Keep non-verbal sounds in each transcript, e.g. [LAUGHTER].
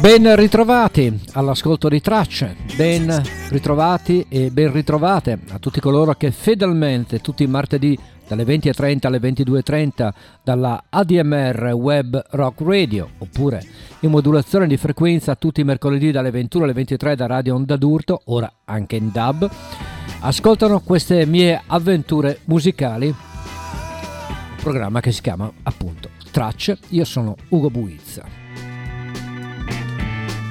Ben ritrovati all'ascolto di tracce, ben ritrovati e ben ritrovate a tutti coloro che fedelmente tutti i martedì dalle 20.30 alle 22.30 dalla ADMR Web Rock Radio oppure in modulazione di frequenza tutti i mercoledì dalle 21 alle 23 da Radio Onda d'Urto, ora anche in DAB, ascoltano queste mie avventure musicali, programma che si chiama appunto Tracce, io sono Ugo Buizza.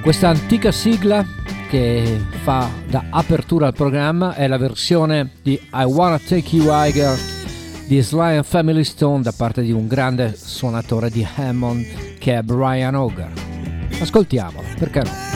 Questa antica sigla che fa da apertura al programma è la versione di I Wanna Take You Higher di Sly and Family Stone da parte di un grande suonatore di Hammond che è Brian Hogar. Ascoltiamolo, perché no?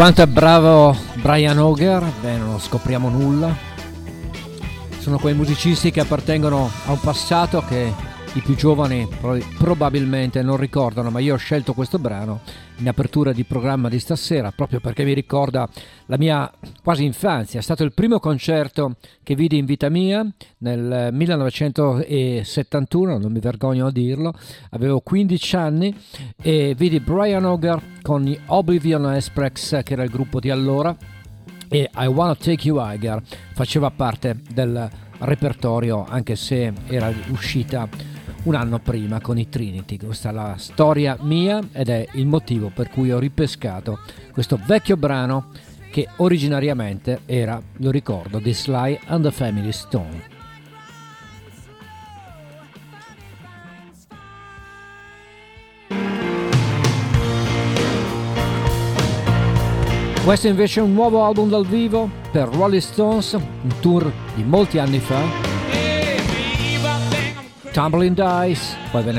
Quanto è bravo Brian Hoger? Beh, non scopriamo nulla. Sono quei musicisti che appartengono a un passato che i più giovani probabilmente non ricordano, ma io ho scelto questo brano in apertura di programma di stasera proprio perché mi ricorda la mia quasi infanzia. È stato il primo concerto che vidi in vita mia nel 1971, non mi vergogno a dirlo, avevo 15 anni e vidi Brian Hogar con gli Oblivion Express, che era il gruppo di allora e I Wanna Take You Higher faceva parte del repertorio anche se era uscita un anno prima con i Trinity. Questa è la storia mia ed è il motivo per cui ho ripescato questo vecchio brano che originariamente era, lo ricordo, di Sly and the Family Stone. Questo invece è un nuovo album dal vivo per Rolling Stones, un tour di molti anni fa. Tumbling Dice, poi ve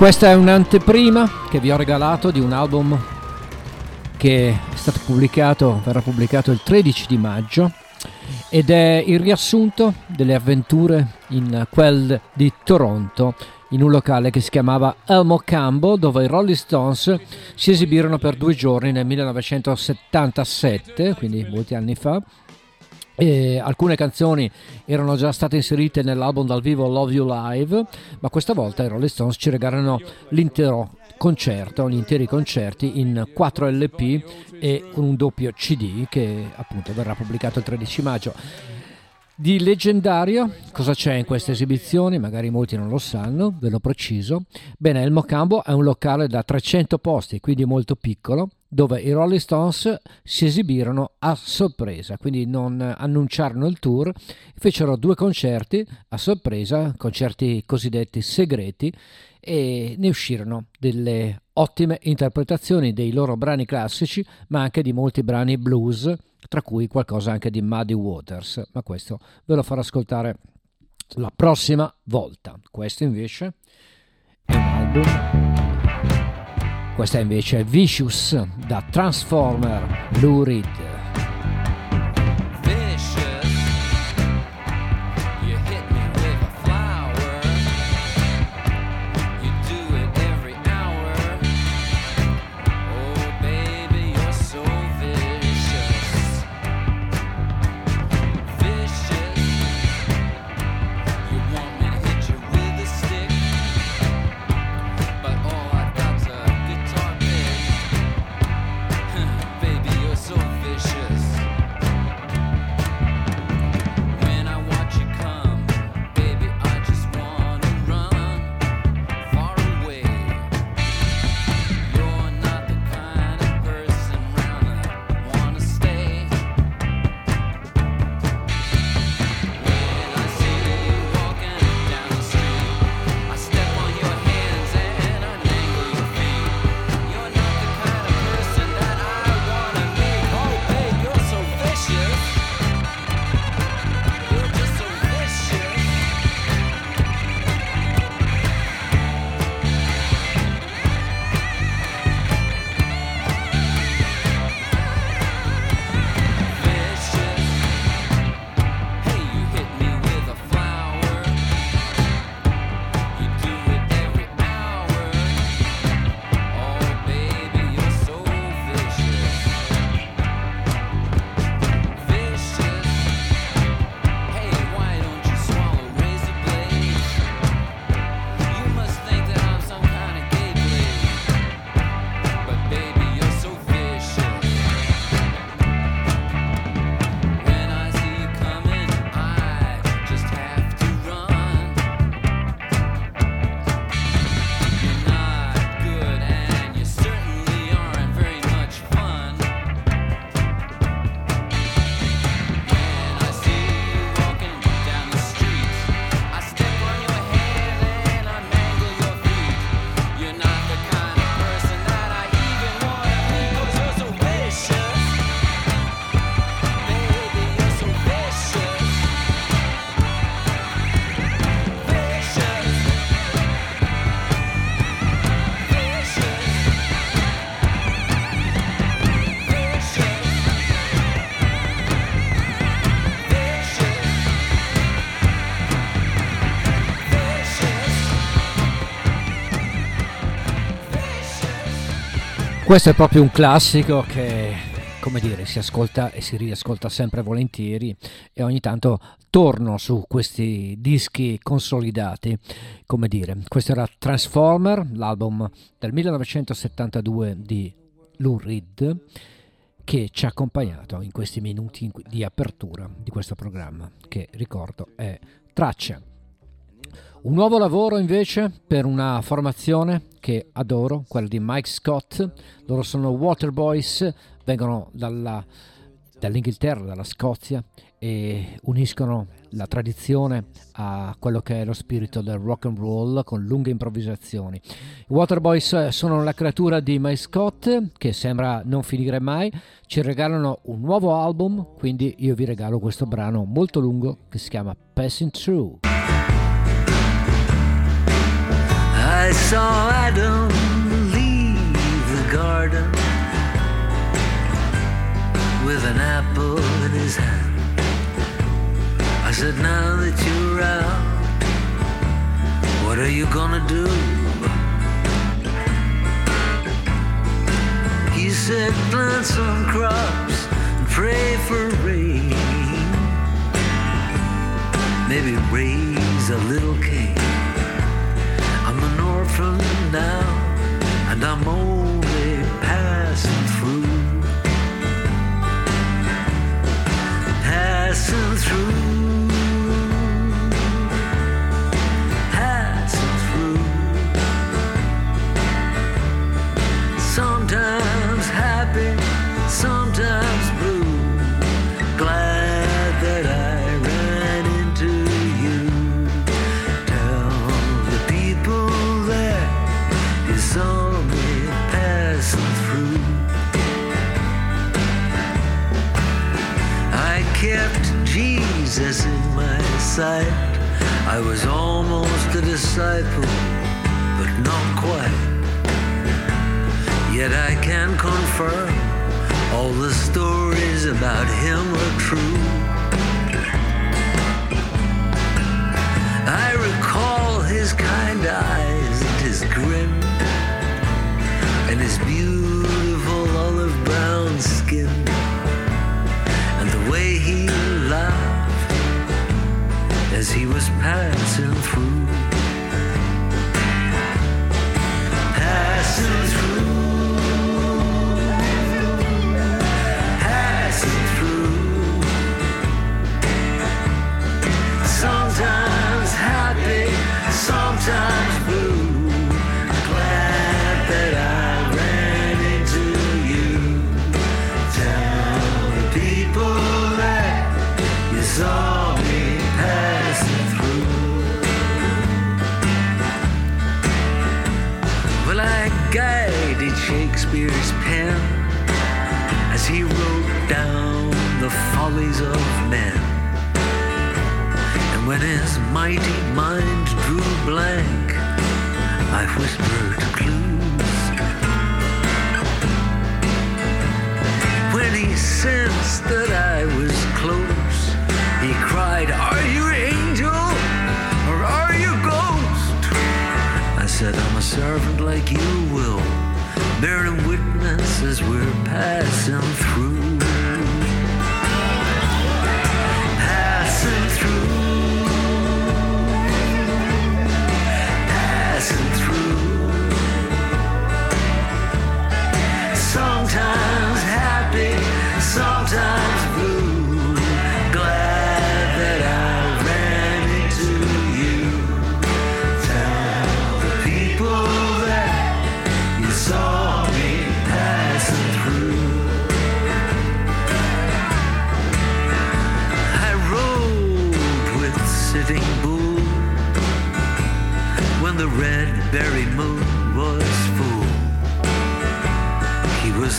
Questa è un'anteprima che vi ho regalato di un album che è stato pubblicato, verrà pubblicato il 13 di maggio ed è il riassunto delle avventure in quel di Toronto in un locale che si chiamava Elmo Cambo dove i Rolling Stones si esibirono per due giorni nel 1977, quindi molti anni fa E alcune canzoni erano già state inserite nell'album dal vivo Love You Live, ma questa volta i Rolling Stones ci regalano l'intero concerto, gli interi concerti in 4 LP e con un doppio CD che appunto verrà pubblicato il 13 maggio. Di leggendario, cosa c'è in queste esibizioni? Magari molti non lo sanno, ve lo preciso. Bene, il Mocambo è un locale da 300 posti, quindi molto piccolo, dove i Rolling Stones si esibirono a sorpresa, quindi non annunciarono il tour, fecero due concerti a sorpresa, concerti cosiddetti segreti, e ne uscirono delle ottime interpretazioni dei loro brani classici, ma anche di molti brani blues tra cui qualcosa anche di Muddy Waters, ma questo ve lo farò ascoltare la prossima volta. Questo invece è un album. Questa invece è Vicious da Transformer Lou Reed. Questo è proprio un classico che, come dire, si ascolta e si riascolta sempre volentieri e ogni tanto torno su questi dischi consolidati. Come dire, questo era Transformer, l'album del 1972 di Lou Reed che ci ha accompagnato in questi minuti di apertura di questo programma che ricordo è Traccia un nuovo lavoro invece per una formazione che adoro, quella di Mike Scott. Loro sono Waterboys, vengono dalla, dall'Inghilterra, dalla Scozia e uniscono la tradizione a quello che è lo spirito del rock and roll con lunghe improvvisazioni. I Waterboys sono la creatura di Mike Scott che sembra non finire mai, ci regalano un nuovo album, quindi io vi regalo questo brano molto lungo che si chiama Passing Through. Saw Adam leave the garden with an apple in his hand. I said, Now that you're out, what are you gonna do? He said, Plant some crops and pray for rain. maybe raise a little king. Orphan now, and I'm only passing through. Passing through. In my sight. I was almost a disciple, but not quite. Yet I can confirm all the stories about him are true. I recall his kind eyes and his grin and his beautiful olive brown skin as he was passing through. Passing through. Passing through. Sometimes happy, sometimes mighty mind drew blank, I whispered clues. When he sensed that I was close, he cried, Are you angel or are you ghost? I said, I'm a servant like you will, bearing witness as we're passing through.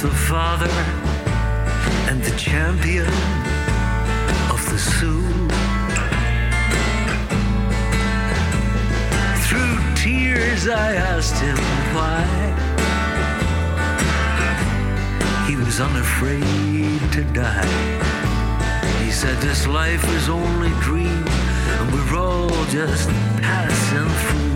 The father and the champion of the Sioux. Through tears, I asked him why. He was unafraid to die. He said, This life is only dream, and we're all just passing through.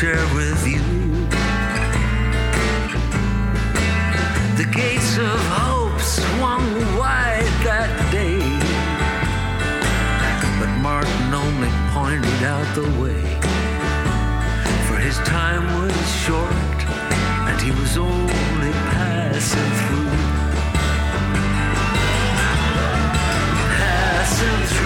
Share with you. The gates of hope swung wide that day, but Martin only pointed out the way. For his time was short, and he was only passing through. Passing through.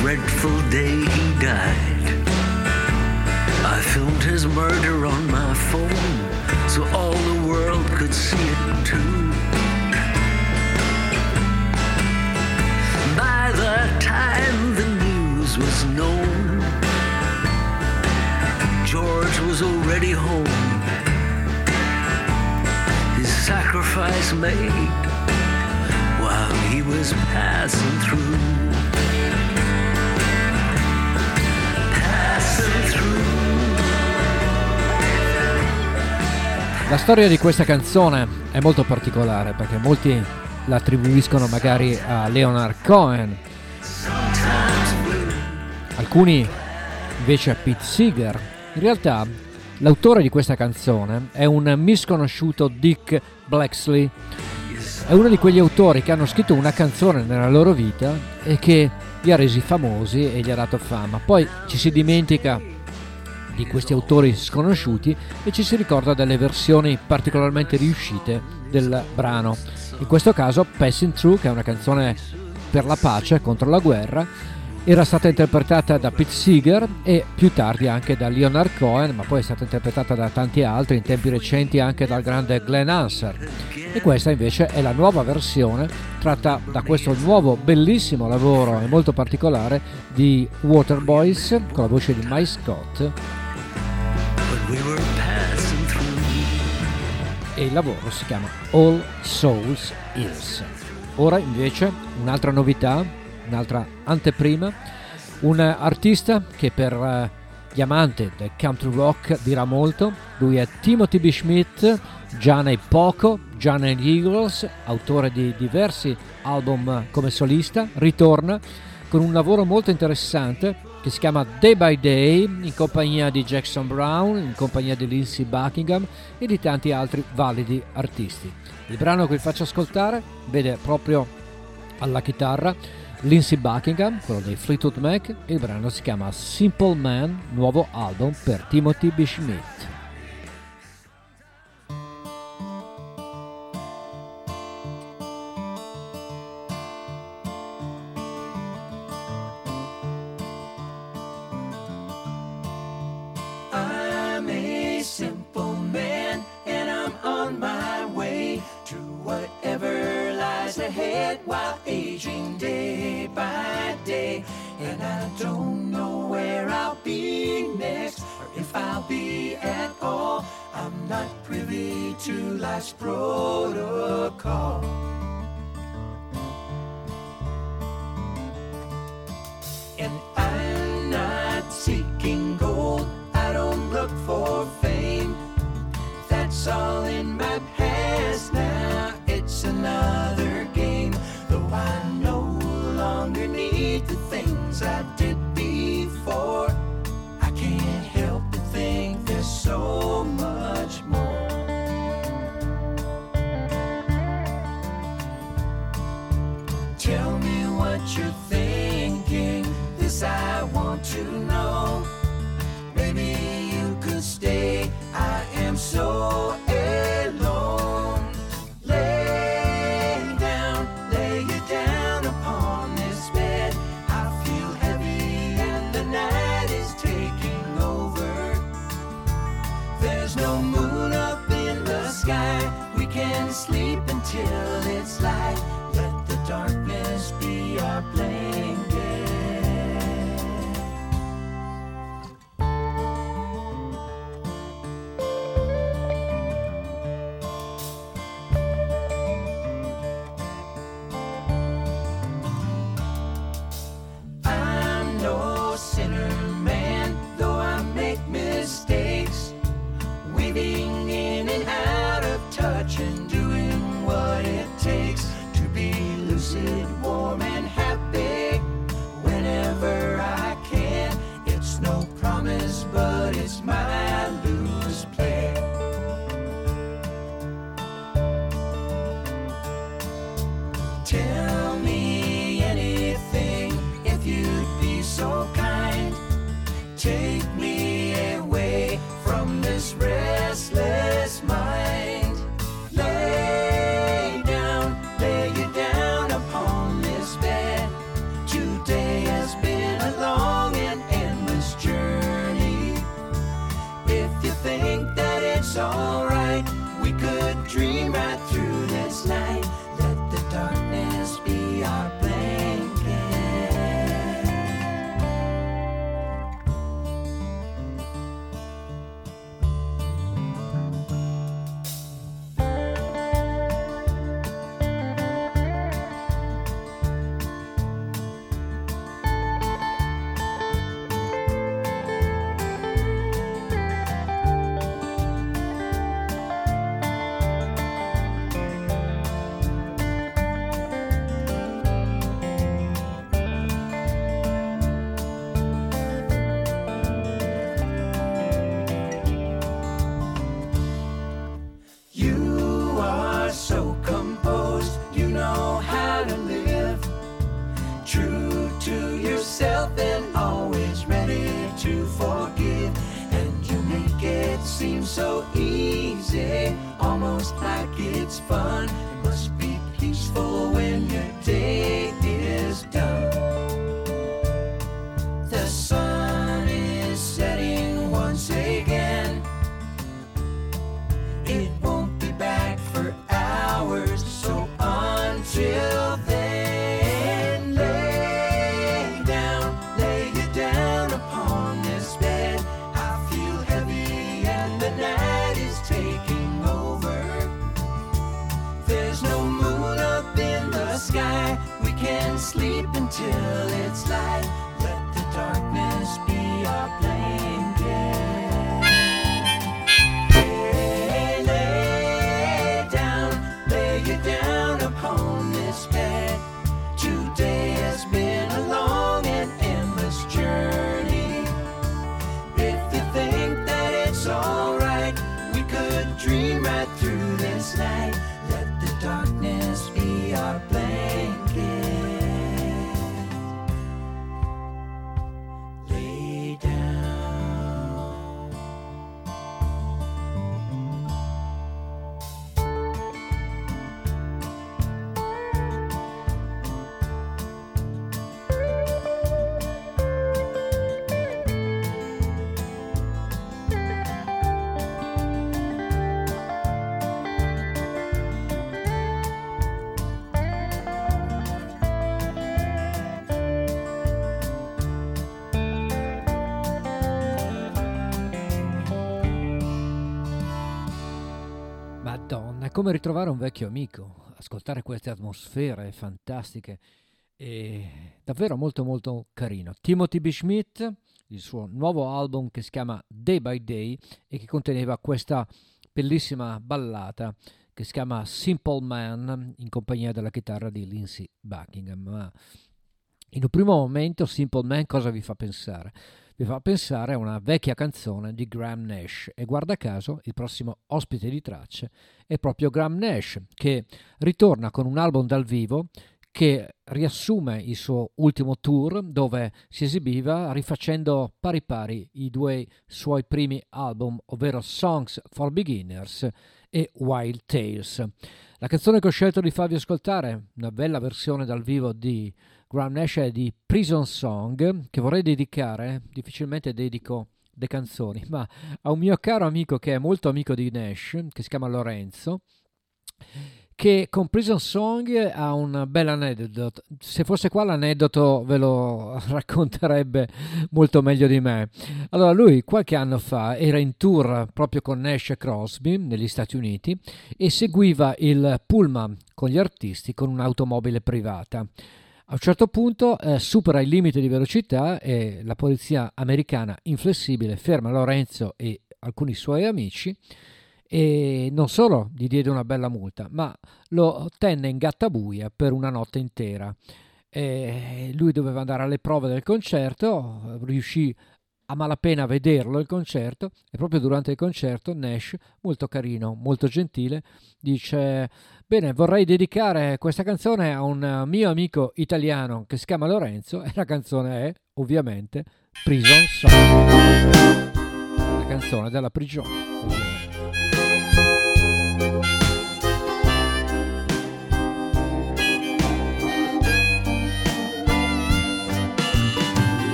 Dreadful day he died. I filmed his murder on my phone so all the world could see it too. By the time the news was known, George was already home. His sacrifice made while he was passing through. La storia di questa canzone è molto particolare perché molti la attribuiscono magari a Leonard Cohen, alcuni invece a Pete Seeger. In realtà l'autore di questa canzone è un misconosciuto Dick Blacksley. È uno di quegli autori che hanno scritto una canzone nella loro vita e che li ha resi famosi e gli ha dato fama. Poi ci si dimentica di questi autori sconosciuti e ci si ricorda delle versioni particolarmente riuscite del brano. In questo caso Passing Through, che è una canzone per la pace contro la guerra, era stata interpretata da Pete Seeger e più tardi anche da Leonard Cohen, ma poi è stata interpretata da tanti altri, in tempi recenti anche dal grande Glenn Hanser. E questa invece è la nuova versione tratta da questo nuovo bellissimo lavoro e molto particolare di Waterboys con la voce di Mike Scott e il lavoro si chiama All Souls Hills. Ora invece un'altra novità, un'altra anteprima, un artista che per eh, gli amanti del country rock dirà molto, lui è Timothy B. Schmidt, già nei Poco, già negli Eagles, autore di diversi album come solista, ritorna con un lavoro molto interessante che si chiama Day by Day in compagnia di Jackson Brown, in compagnia di Lindsey Buckingham e di tanti altri validi artisti. Il brano che vi faccio ascoltare vede proprio alla chitarra Lindsey Buckingham, quello dei Fleetwood Mac, e il brano si chiama Simple Man, nuovo album per Timothy B. Schmidt. And I don't know where I'll be next or if I'll be at all. I'm not privy to life's protocol. And I'm not seeking gold. I don't look for fame. That's all in said. till it's light. Let the dark come ritrovare un vecchio amico, ascoltare queste atmosfere fantastiche e davvero molto molto carino. Timothy B. Schmidt, il suo nuovo album che si chiama Day by Day e che conteneva questa bellissima ballata che si chiama Simple Man in compagnia della chitarra di Lindsey Buckingham. Ma in un primo momento Simple Man cosa vi fa pensare? Vi fa pensare a una vecchia canzone di Graham Nash e guarda caso il prossimo ospite di tracce è proprio Graham Nash che ritorna con un album dal vivo che riassume il suo ultimo tour dove si esibiva rifacendo pari pari i due suoi primi album, ovvero Songs for Beginners e Wild Tales. La canzone che ho scelto di farvi ascoltare, una bella versione dal vivo di Graham Nash è di Prison Song che vorrei dedicare, difficilmente dedico le canzoni, ma a un mio caro amico che è molto amico di Nash, che si chiama Lorenzo, che con Prison Song ha un bel aneddoto. Se fosse qua l'aneddoto ve lo [LAUGHS] racconterebbe molto meglio di me. Allora, lui qualche anno fa era in tour proprio con Nash e Crosby negli Stati Uniti e seguiva il pullman con gli artisti con un'automobile privata. A un certo punto eh, supera il limite di velocità e la polizia americana inflessibile ferma Lorenzo e alcuni suoi amici e non solo gli diede una bella multa, ma lo tenne in gattabuia per una notte intera. E lui doveva andare alle prove del concerto, riuscì a malapena vederlo il concerto e proprio durante il concerto Nash, molto carino, molto gentile, dice bene vorrei dedicare questa canzone a un mio amico italiano che si chiama Lorenzo e la canzone è ovviamente Prison Song, la canzone della prigione.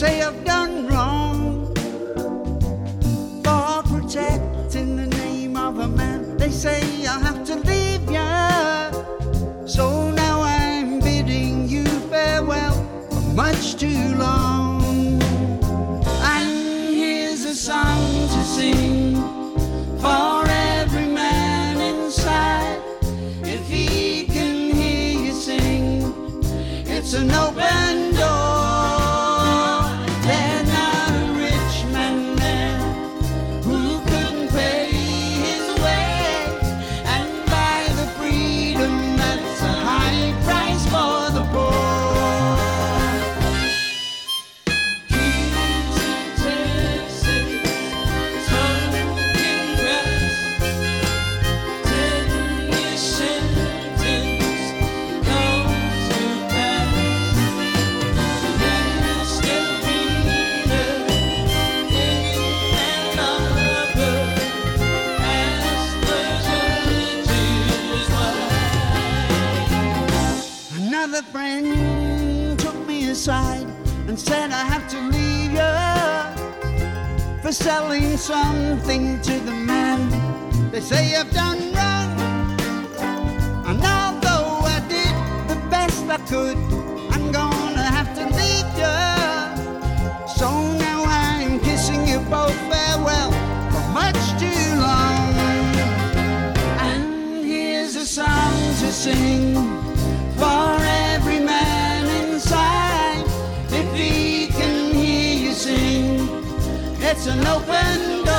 Say I've done wrong for protecting the name of a man. They say I have to leave ya. So now I'm bidding you farewell for much too long. inside and said, I have to leave you for selling something to the man. They say I've done wrong. And although I did the best I could, I'm gonna have to leave you. So now I'm kissing you both farewell for much too long. And here's a song to sing for every man inside. It's an open door.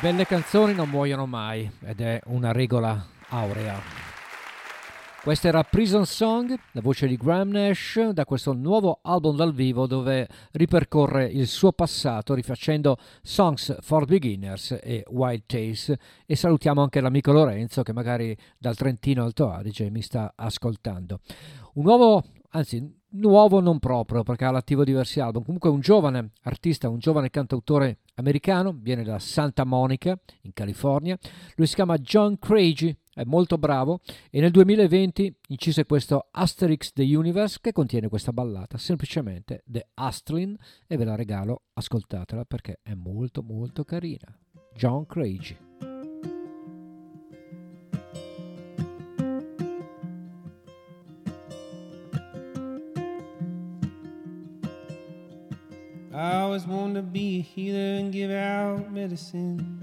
Belle canzoni non muoiono mai ed è una regola aurea. Questa era Prison Song, la voce di Graham Nash, da questo nuovo album dal vivo dove ripercorre il suo passato rifacendo Songs for Beginners e Wild Tales. E salutiamo anche l'amico Lorenzo che magari dal Trentino Alto Adige mi sta ascoltando. Un nuovo, anzi nuovo non proprio perché ha all'attivo diversi album, comunque un giovane artista, un giovane cantautore americano, viene da Santa Monica in California, lui si chiama John Craigie, è molto bravo e nel 2020 incise questo Asterix The Universe che contiene questa ballata, semplicemente The Astlin e ve la regalo, ascoltatela perché è molto molto carina. John Craigie. I always wanted to be a healer and give out medicine.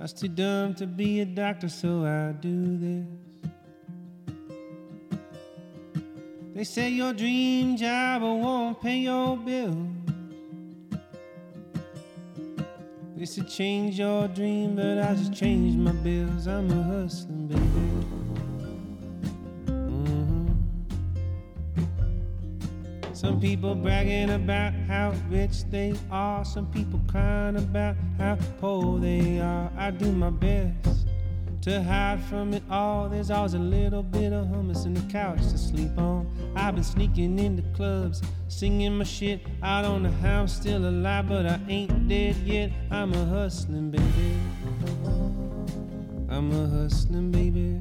I was too dumb to be a doctor, so I do this. They say your dream job won't pay your bills. They said change your dream, but I just changed my bills. I'm a hustling baby. Some people bragging about how rich they are. Some people crying about how poor they are. I do my best to hide from it all. There's always a little bit of hummus in the couch to sleep on. I've been sneaking into clubs, singing my shit. I don't know how I'm still alive, but I ain't dead yet. I'm a hustling baby. I'm a hustling baby.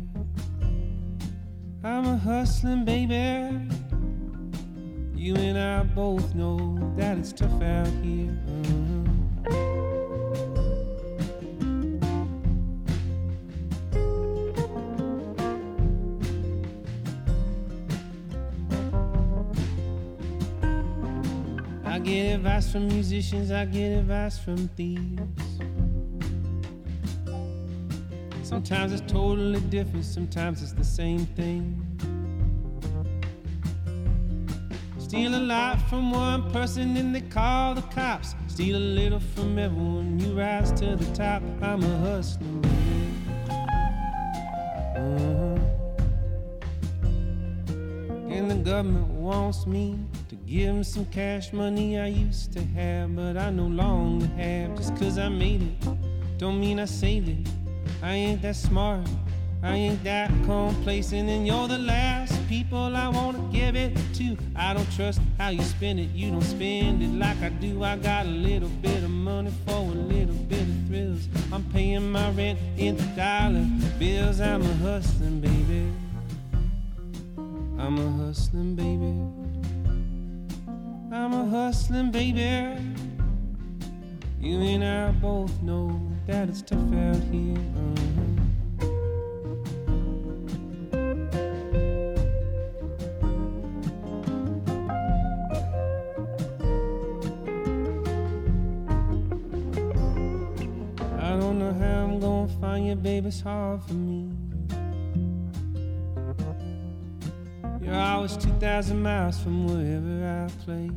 I'm a hustling baby. You and I both know that it's tough out here. Mhm. I get advice from musicians, I get advice from thieves. Sometimes it's totally different, sometimes it's the same thing. Steal a lot from one person and they call the cops. Steal a little from everyone, you rise to the top. I'm a hustler. Uh-huh. And the government wants me to give 'em some cash money I used to have, but I no longer have. Just 'cause I made it, don't mean I saved it. I ain't that smart. I ain't that complacent, and you're the last people I wanna give it to. I don't trust how you spend it, you don't spend it like I do. I got a little bit of money for a little bit of thrills. I'm paying my rent in dollar bills. I'm a hustling baby. I'm a hustling baby. I'm a hustling baby. You and I both know that it's tough out here. uh-huh. Gonna find you, baby. It's hard for me. You're always 2,000 miles from wherever I play.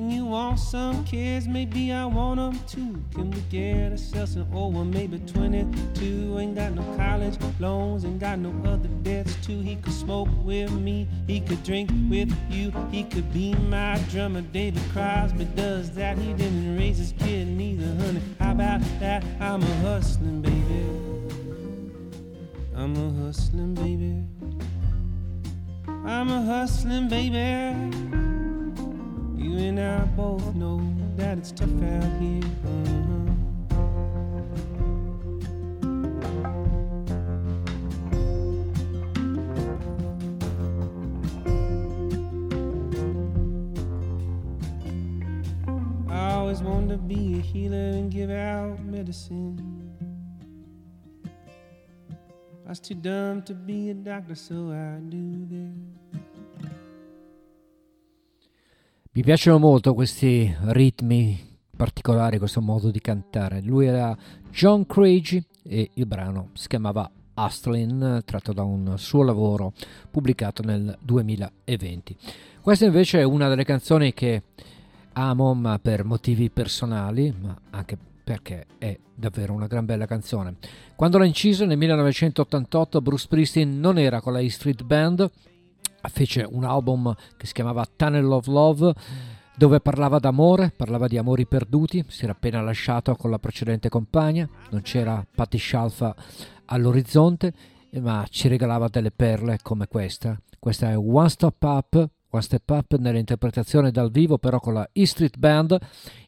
Want some kids, maybe I want them too. Can we get ourselves an old one, maybe 22? Ain't got no college loans, ain't got no other debts too. He could smoke with me, he could drink with you, he could be my drummer. David Crosby does that, he didn't raise his kid neither, honey. How about that? I'm a hustling baby. I'm a hustling baby. I'm a hustling baby. You and I both know that it's tough out here. Uh-huh. I always wanted to be a healer and give out medicine. I was too dumb to be a doctor, so I do this. Mi piacciono molto questi ritmi particolari, questo modo di cantare. Lui era John Craigie e il brano si chiamava Astlin, tratto da un suo lavoro pubblicato nel 2020. Questa invece è una delle canzoni che amo, ma per motivi personali, ma anche perché è davvero una gran bella canzone. Quando l'ha incisa nel 1988 Bruce Springsteen non era con la E Street Band, fece un album che si chiamava Tunnel of Love dove parlava d'amore, parlava di amori perduti, si era appena lasciato con la precedente compagna, non c'era Patti Scialfa all'orizzonte, ma ci regalava delle perle come questa. Questa è One Stop Up, One Step Up nell'interpretazione dal vivo però con la E Street Band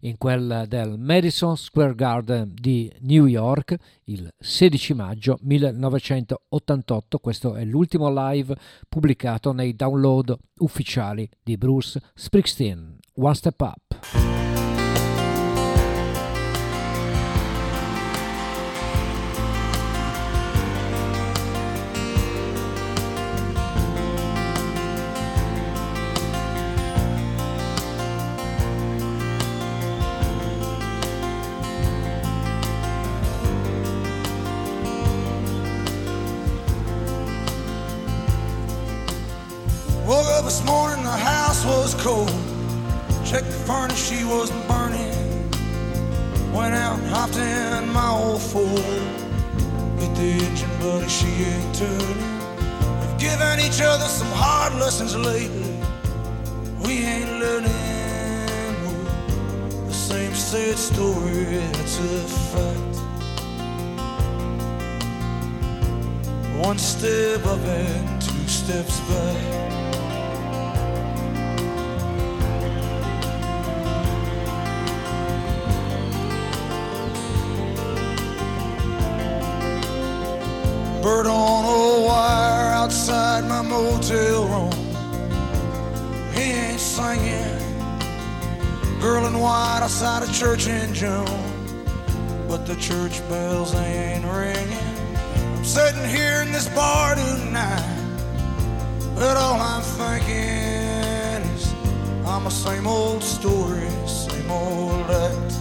in quella del Madison Square Garden di New York il 16 maggio 1988. Questo è l'ultimo live pubblicato nei download ufficiali di Bruce Springsteen. One Step Up. Old Hit the engine, buddy, she ain't turning. We've given each other some hard lessons lately. We ain't learning well. the same sad story, that's a fact. One step up and two steps back. Bird on a wire outside my motel room. He ain't singing. Girl in white outside a church in June. But the church bells ain't ringing. I'm sitting here in this bar tonight. But all I'm thinking is I'm a same old story, same old act.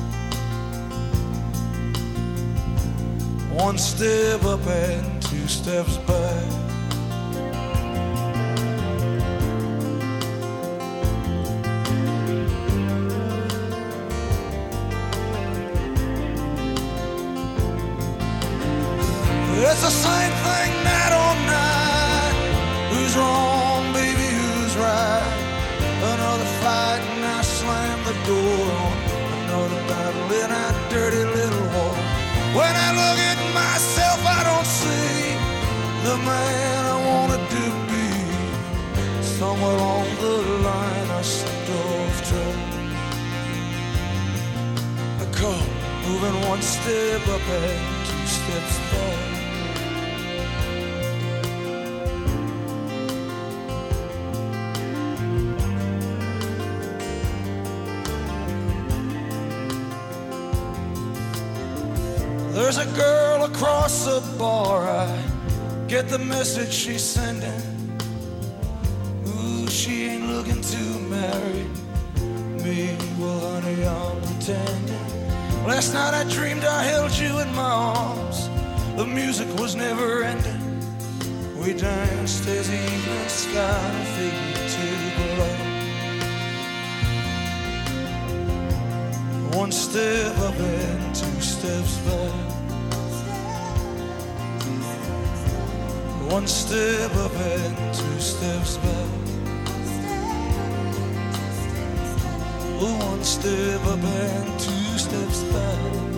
One step up and two steps back. It's the same thing night on night. Who's wrong, baby? Who's right? Another fight and I slam the door on another battle in that dirty little war. When I look at the man I wanted to be. Somewhere along the line, I slipped off track. I come moving one step up and two steps back. There's a girl across the bar. I get the message she's sending. Ooh, she ain't looking to marry me. Well, honey, I'm pretending. Last night I dreamed I held you in my arms. The music was never ending. We danced as the evening sky faded to black. step up and two steps back. One step up and two steps back. One step up and two steps back.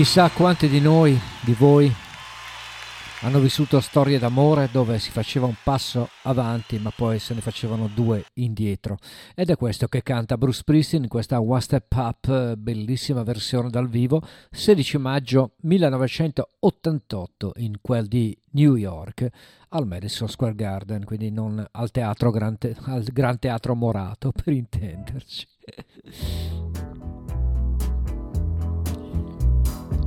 Chissà quanti di noi, di voi, hanno vissuto storie d'amore dove si faceva un passo avanti ma poi se ne facevano due indietro. Ed è questo che canta Bruce Springsteen in questa One Step Up, bellissima versione dal vivo, 16 maggio 1988 in quel di New York al Madison Square Garden, quindi non al teatro Gran, al Gran Teatro Morato [LAUGHS] per intenderci.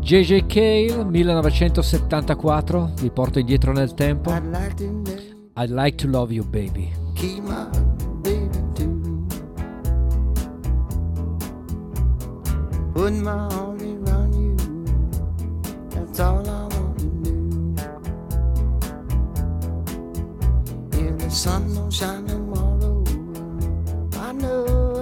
JJ Cale 1974, vi porto indietro nel tempo. I'd like to I'd like to love you baby. baby. Put my arms around you, that's all I want to do. If the sun don't shine tomorrow, I know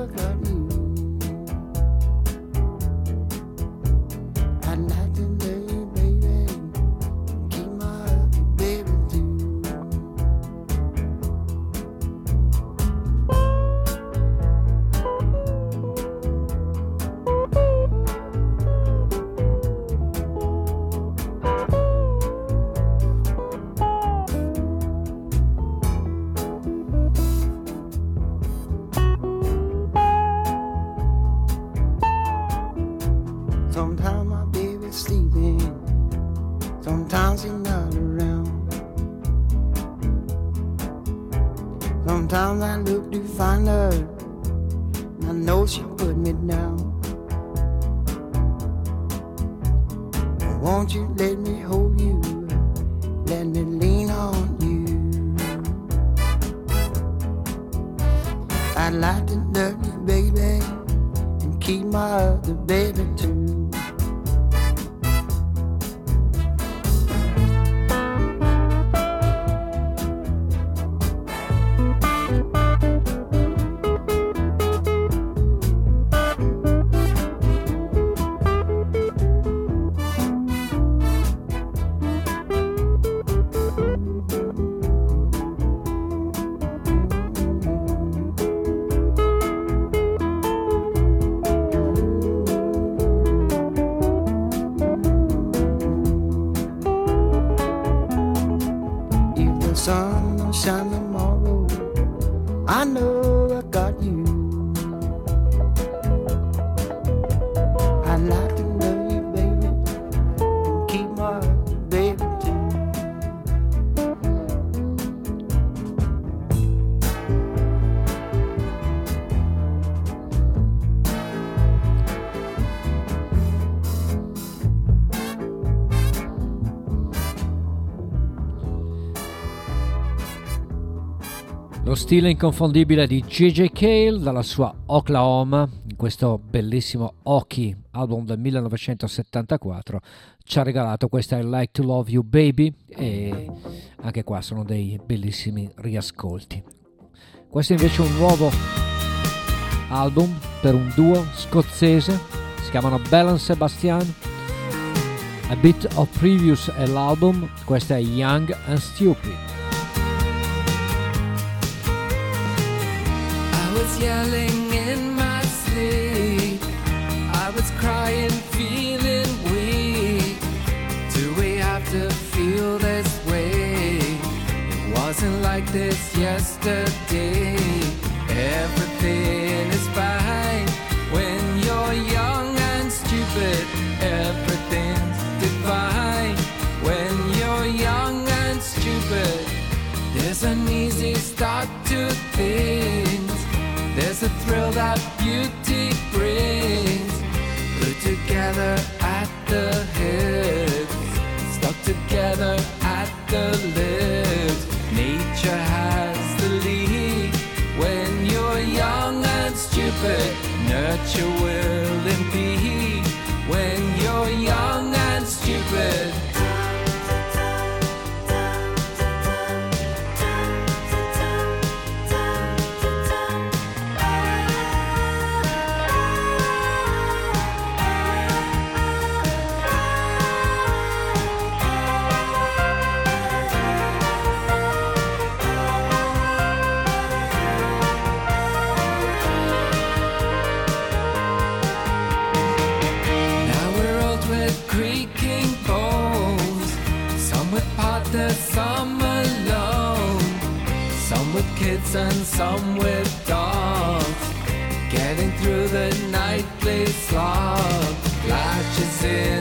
stile inconfondibile di J.J. Cale dalla sua Oklahoma, in questo bellissimo Oki album del 1974, ci ha regalato questa I Like to Love You Baby e anche qua sono dei bellissimi riascolti. Questo invece è un nuovo album per un duo scozzese, si chiamano Bell and Sebastian. A bit of previous è l'album, questa è Young and Stupid. Was yelling in my sleep. I was crying, feeling weak. Do we have to feel this way? It wasn't like this yesterday. Everything is fine when you're young and stupid. Everything's divine when you're young and stupid. There's an easy start to things. Thrill that beauty brings. Put together at the hips, stuck together at the lips. Nature has the lead when you're young and stupid. Nurture will some with dogs. Getting through the nightly slog. Flashes in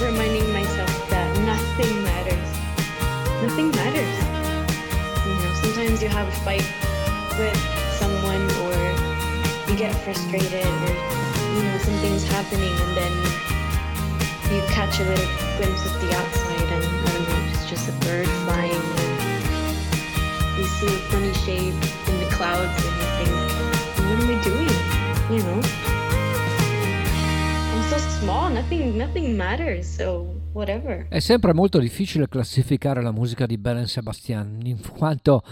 reminding myself that nothing matters. Nothing matters. You know, sometimes you have a fight with someone or you get frustrated or, you know, something's happening and then you catch a little glimpse of the outside and, I don't know, it's just a bird flying and you see a funny shape in the clouds and you think, what am I doing? You know? Small, nothing nothing matters, so whatever. È sempre molto difficile classificare la musica di Belen Sebastian, in quanto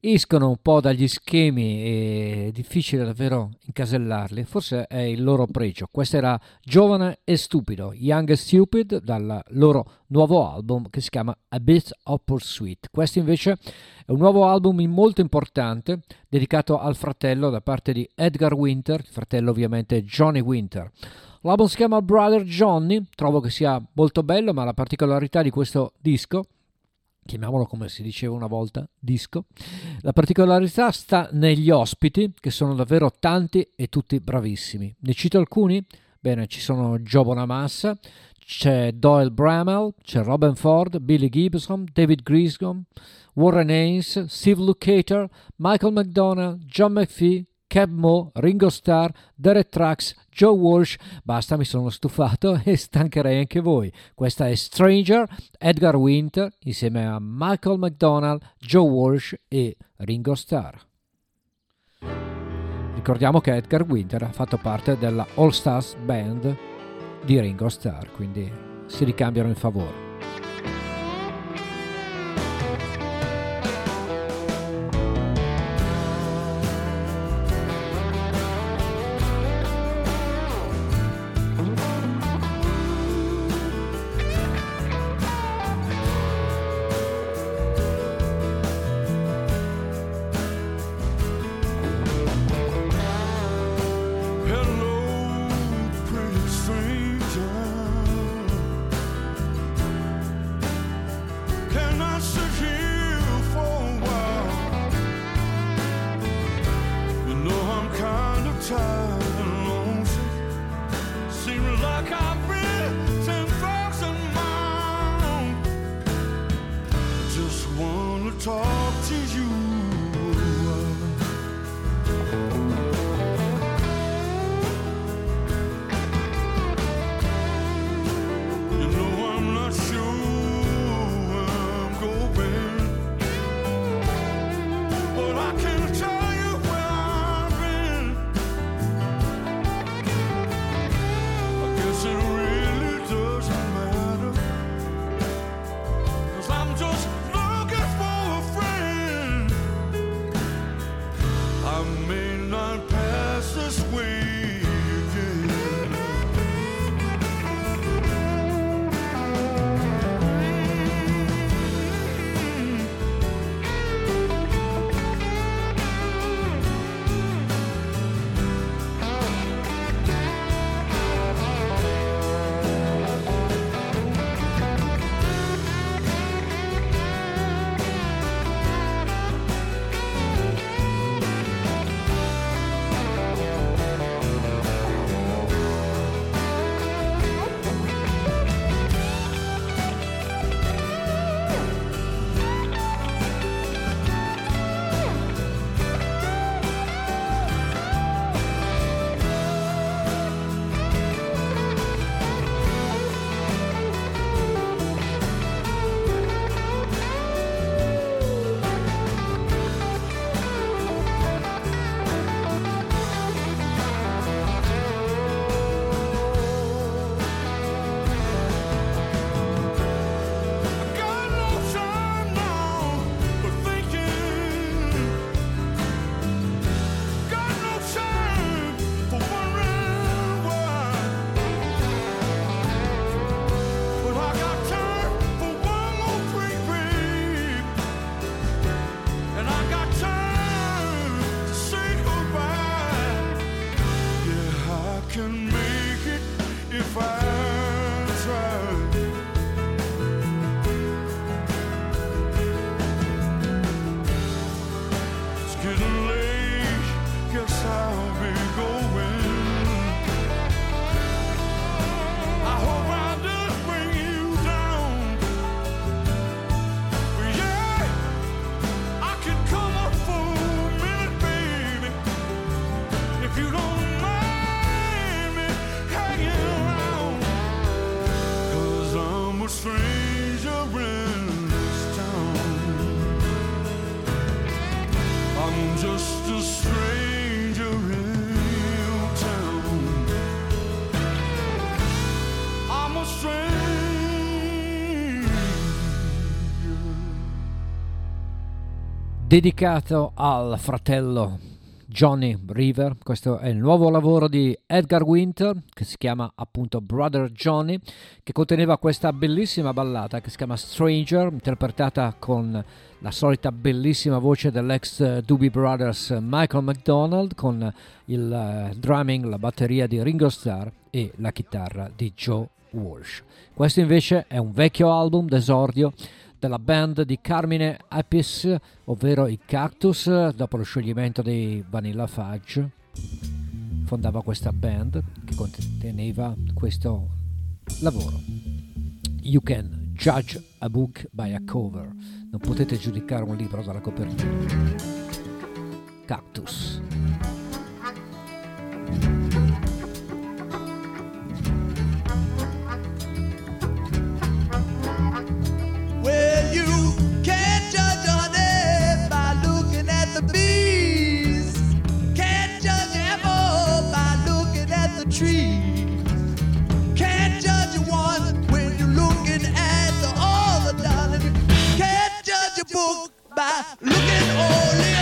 escono un po' dagli schemi e è difficile davvero incasellarli. Forse è il loro pregio. Questo era Giovane e Stupido, Young and Stupid, dal loro nuovo album che si chiama A Bit of Pursuit. Questo invece è un nuovo album molto importante dedicato al fratello da parte di Edgar Winter, il fratello ovviamente Johnny Winter. L'album si chiama Brother Johnny, trovo che sia molto bello, ma la particolarità di questo disco, chiamiamolo come si diceva una volta, disco, la particolarità sta negli ospiti, che sono davvero tanti e tutti bravissimi. Ne cito alcuni? Bene, ci sono Joe Bonamassa, c'è Doyle Bramall, c'è Robin Ford, Billy Gibson, David Griscom, Warren Haynes, Steve Lukather, Michael McDonald, John McPhee, Cab Mo, Ringo Starr, Derek Trax, Joe Walsh. Basta, mi sono stufato [LAUGHS] e stancherei anche voi. Questa è Stranger, Edgar Winter, insieme a Michael McDonald, Joe Walsh e Ringo Starr. Ricordiamo che Edgar Winter ha fatto parte della All Stars Band di Ringo Starr, quindi si ricambiano in favore. Dedicato al fratello Johnny River. Questo è il nuovo lavoro di Edgar Winter che si chiama appunto Brother Johnny, che conteneva questa bellissima ballata che si chiama Stranger, interpretata con la solita bellissima voce dell'ex Doobie Brothers Michael McDonald con il eh, drumming, la batteria di Ringo Starr e la chitarra di Joe Walsh. Questo invece è un vecchio album d'esordio della band di Carmine Apis, ovvero i Cactus, dopo lo scioglimento dei Vanilla Fudge. Fondava questa band che conteneva questo lavoro. You can judge a book by a cover. Non potete giudicare un libro dalla copertina. Cactus. By looking only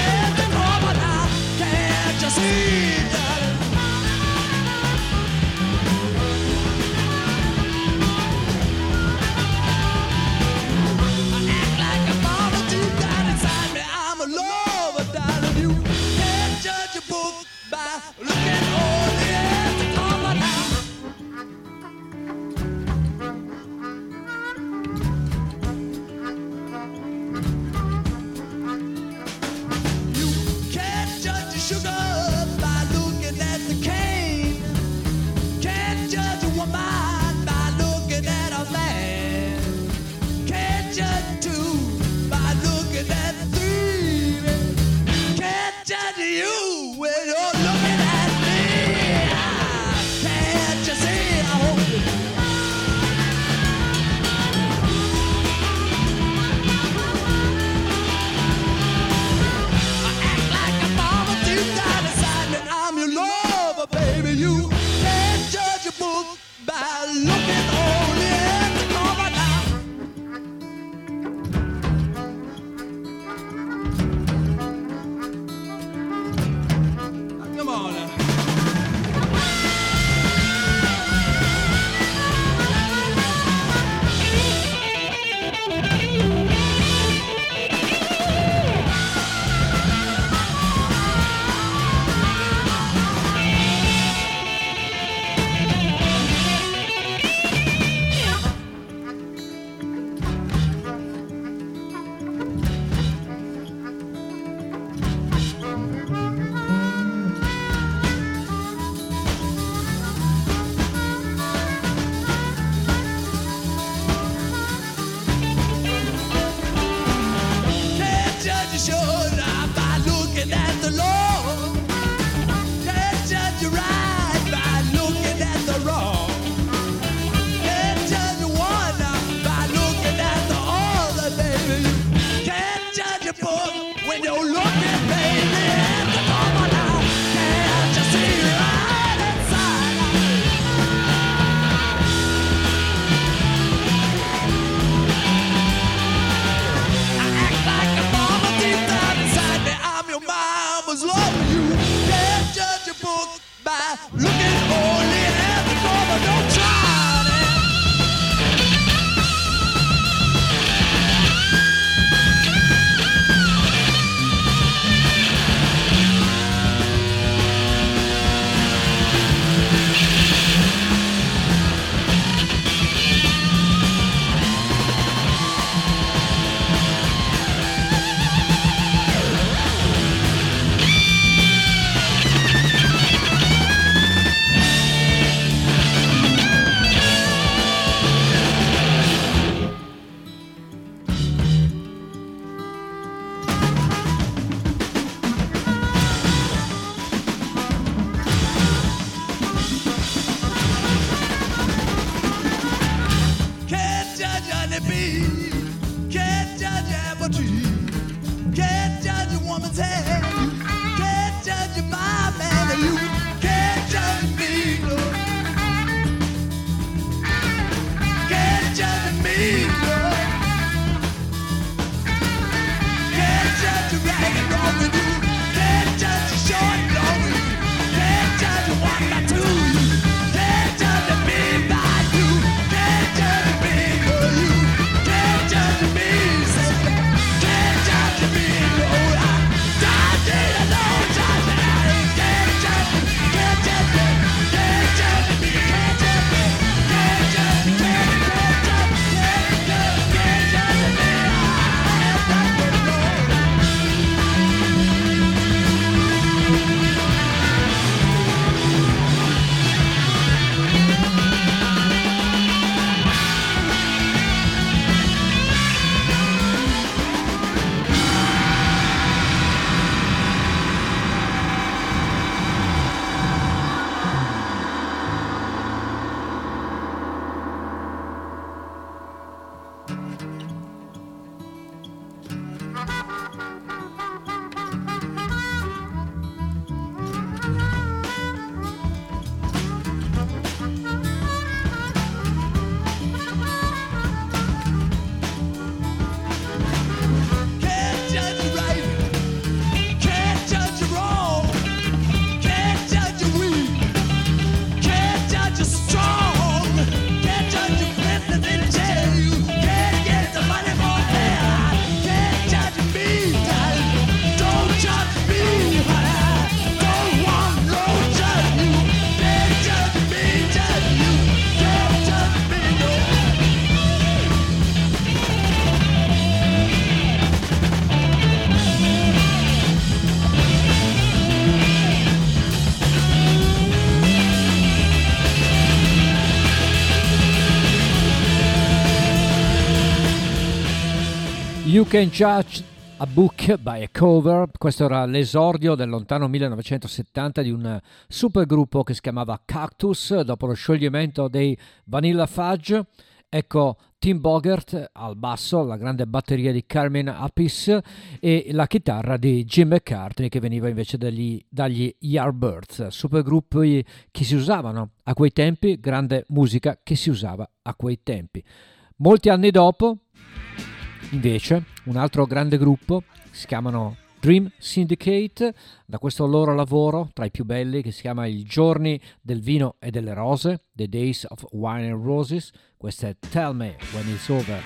show. You Can Judge a Book by a Cover, questo era l'esordio del lontano 1970 di un supergruppo che si chiamava Cactus dopo lo scioglimento dei Vanilla Fudge. Ecco Tim Bogert al basso, la grande batteria di Carmen Apis e la chitarra di Jim McCartney che veniva invece dagli, dagli Yardbirds, supergruppi che si usavano a quei tempi, grande musica che si usava a quei tempi. Molti anni dopo, Invece, un altro grande gruppo si chiamano Dream Syndicate, da questo loro lavoro tra i più belli che si chiama I giorni del vino e delle rose, The Days of Wine and Roses, questo è Tell Me When It's Over.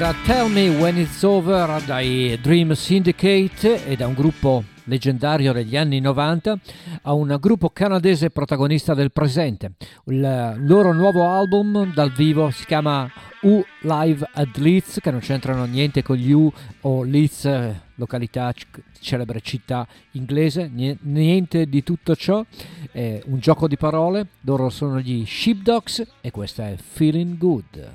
Era Tell Me When It's Over dai Dream Syndicate e da un gruppo leggendario degli anni 90 a un gruppo canadese protagonista del presente. Il loro nuovo album dal vivo si chiama U Live at Leeds, che non c'entrano niente con gli U o Leeds, eh, località, celebre città inglese, nie- niente di tutto ciò. È un gioco di parole. Loro sono gli Sheepdogs e questa è Feeling Good.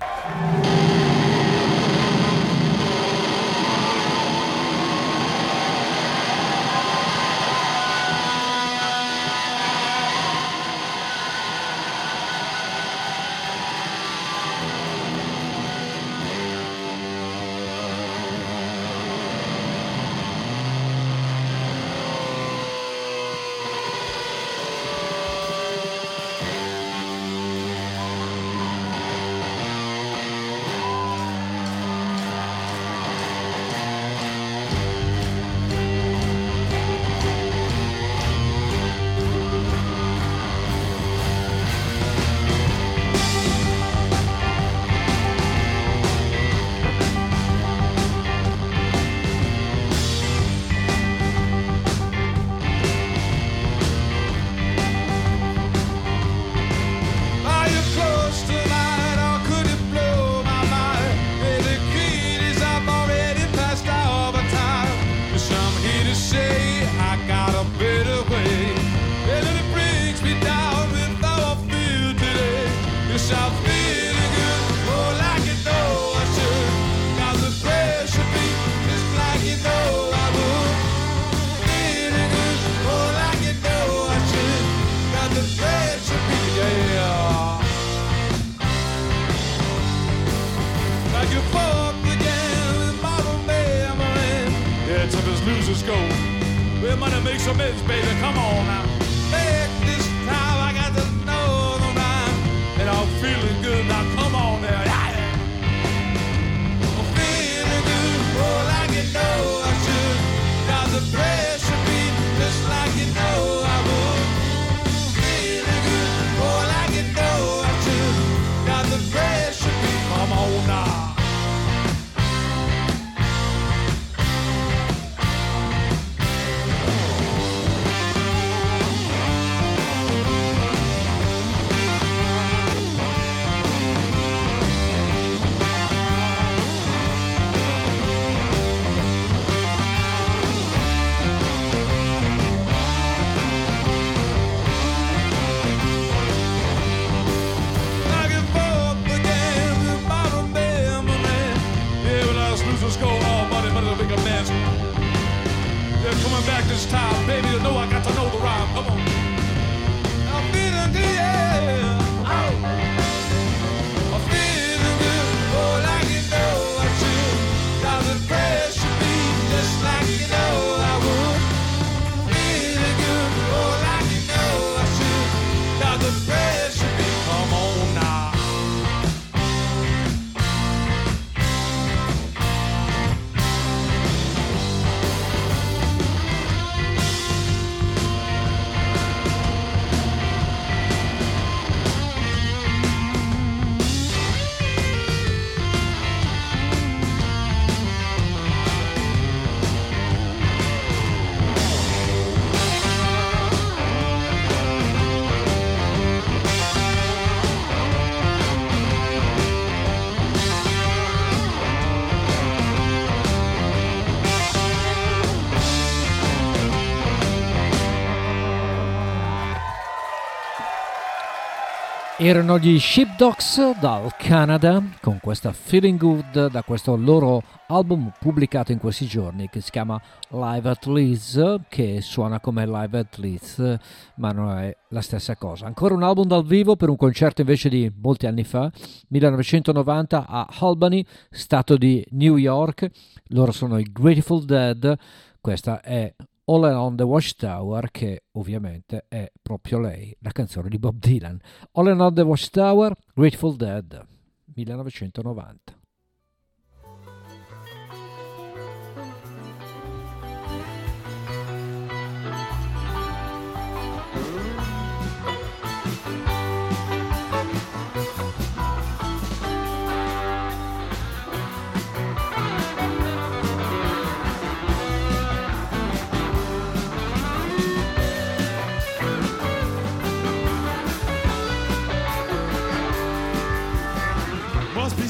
Erano gli Sheepdogs dal Canada con questa Feeling Good da questo loro album pubblicato in questi giorni che si chiama Live at Leeds che suona come Live at Leeds ma non è la stessa cosa. Ancora un album dal vivo per un concerto invece di molti anni fa, 1990 a Albany, stato di New York. Loro sono i Grateful Dead. Questa è All Along the Watchtower, che ovviamente è proprio lei, la canzone di Bob Dylan. All Along the Watchtower, Grateful Dead, 1990.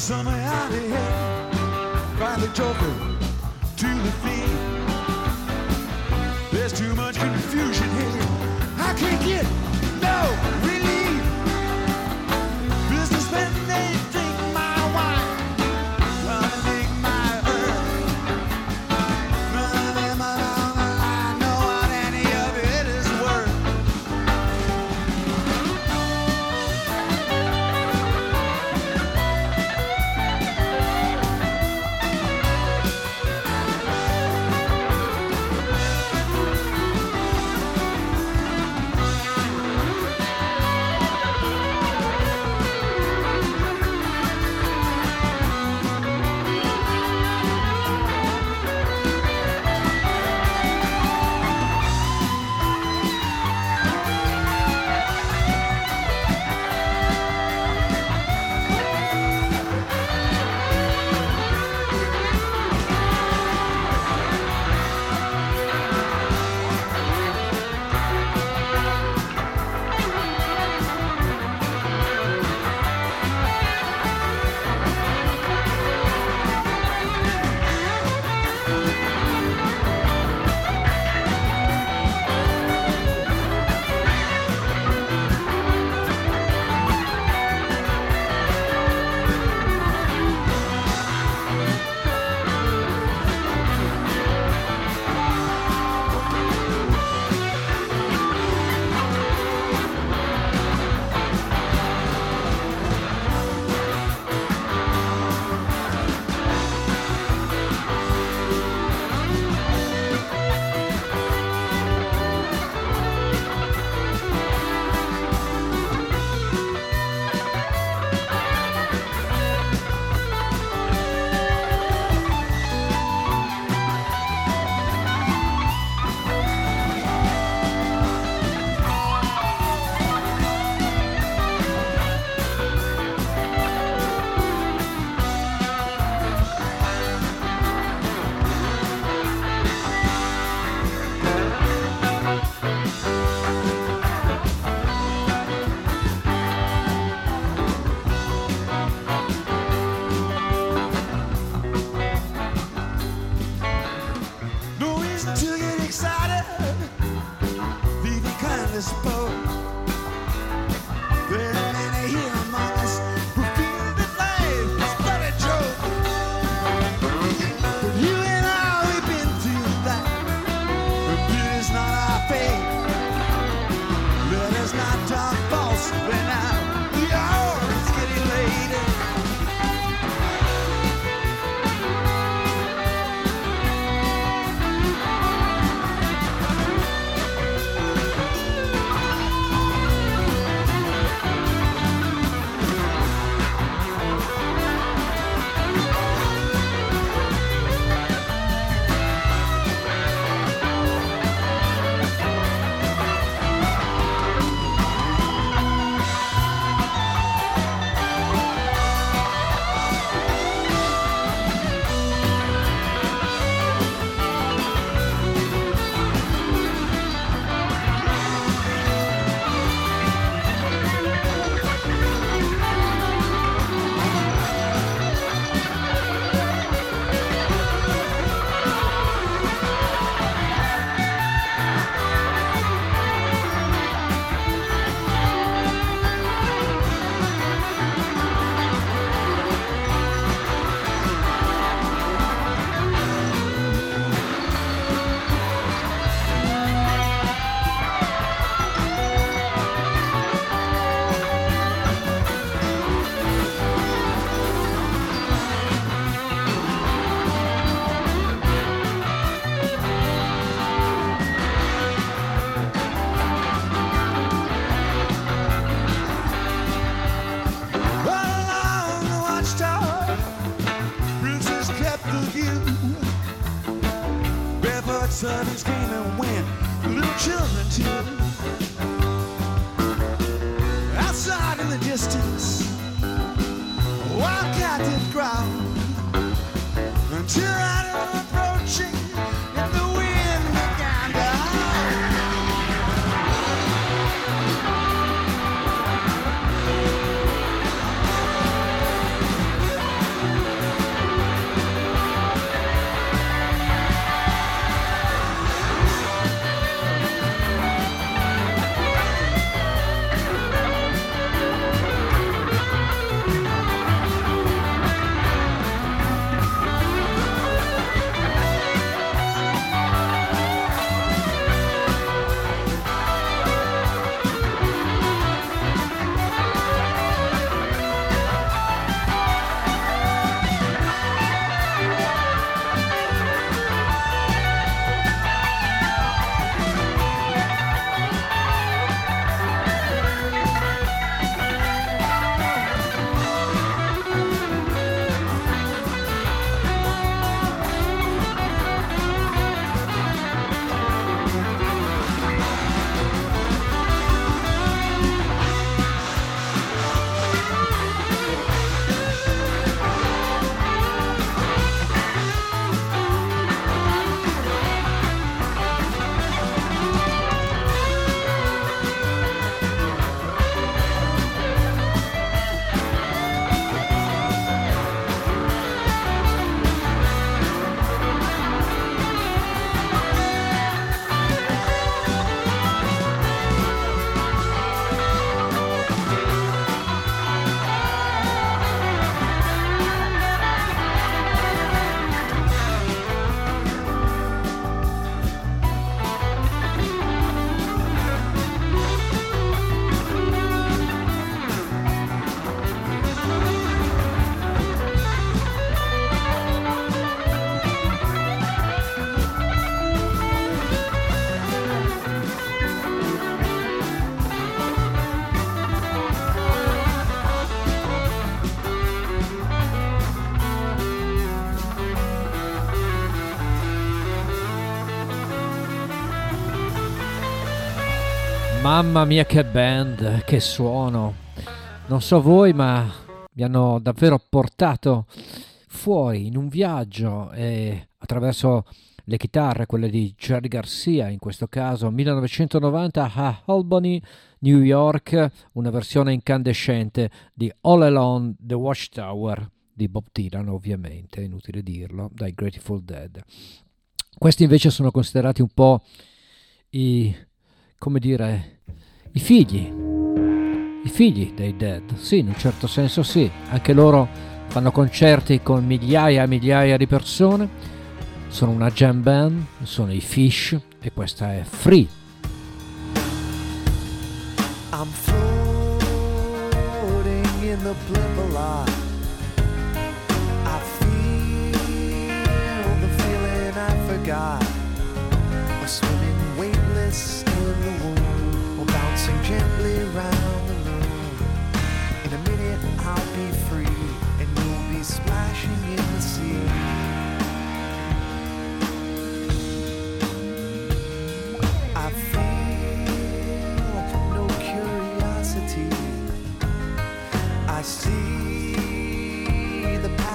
summer out here. Finally, Joker. Mamma mia che band, che suono. Non so voi, ma mi hanno davvero portato fuori in un viaggio e attraverso le chitarre, quelle di Jerry Garcia in questo caso, 1990 a Albany, New York, una versione incandescente di All Alone the Watchtower di Bob Dylan, ovviamente, inutile dirlo, dai Grateful Dead. Questi invece sono considerati un po' i, come dire, i figli, i figli dei Dead. Sì, in un certo senso sì, anche loro fanno concerti con migliaia e migliaia di persone, sono una jam band, sono i Fish e questa è Free. I'm floating in the blimp a lot. I feel the feeling I forgot. I'm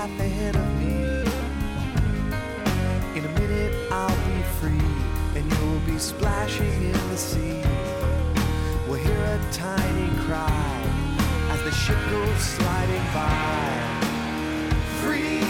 path ahead of me. In a minute, I'll be free, and you'll be splashing in the sea. We'll hear a tiny cry as the ship goes sliding by. Free.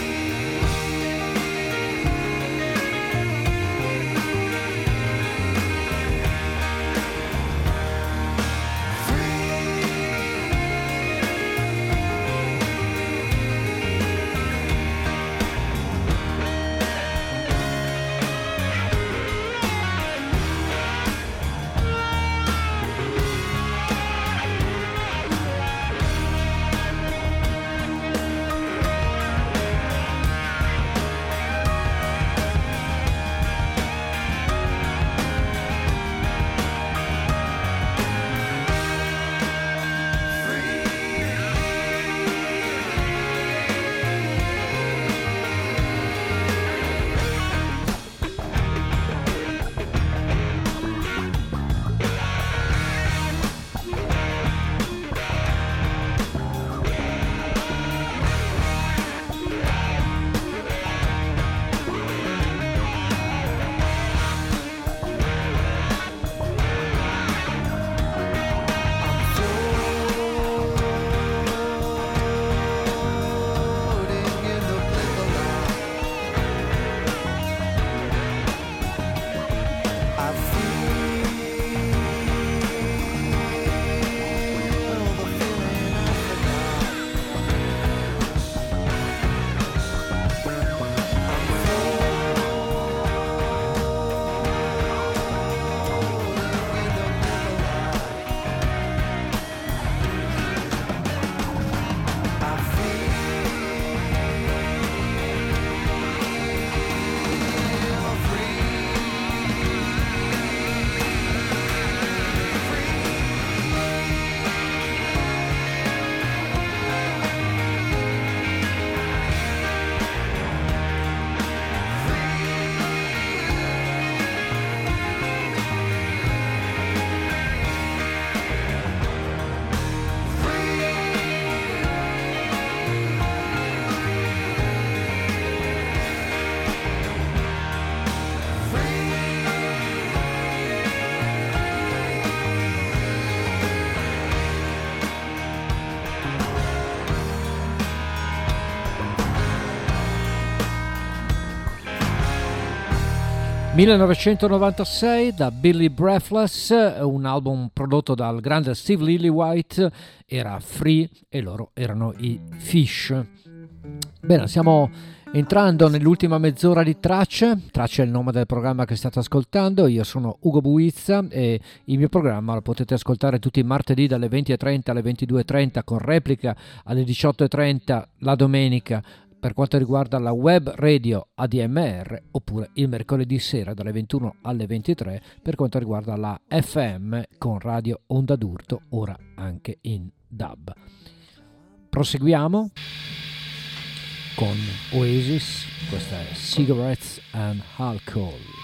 1996 da Billy Breathless, un album prodotto dal grande Steve Lillywhite, era Free e loro erano i Fish. Bene, stiamo entrando nell'ultima mezz'ora di Tracce, Tracce è il nome del programma che state ascoltando, io sono Ugo Buizza e il mio programma lo potete ascoltare tutti i martedì dalle 20.30 alle 22.30 con replica alle 18.30 la domenica per quanto riguarda la web radio ADMR oppure il mercoledì sera dalle 21 alle 23 per quanto riguarda la FM con radio Onda d'Urto, ora anche in DAB. Proseguiamo con Oasis, questa è Cigarettes and Alcohol.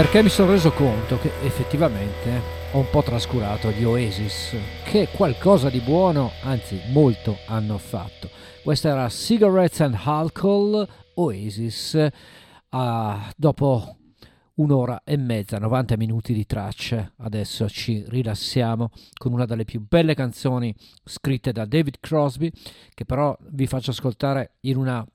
Perché mi sono reso conto che effettivamente ho un po' trascurato gli Oasis, che qualcosa di buono, anzi molto, hanno fatto. Questa era Cigarettes and Alcohol Oasis, ah, dopo un'ora e mezza, 90 minuti di tracce. Adesso ci rilassiamo con una delle più belle canzoni scritte da David Crosby, che però vi faccio ascoltare in una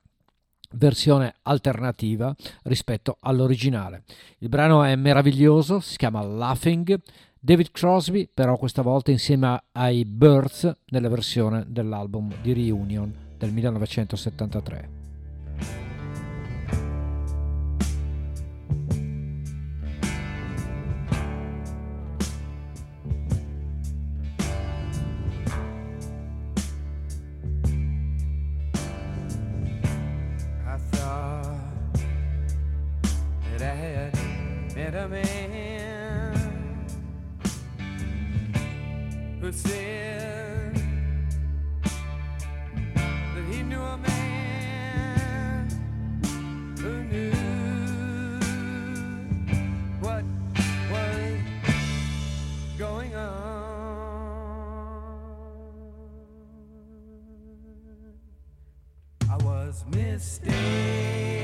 versione alternativa rispetto all'originale. Il brano è meraviglioso, si chiama Laughing. David Crosby, però questa volta insieme ai Birds nella versione dell'album di Reunion del 1973. That he knew a man who knew what was going on. I was mistaken.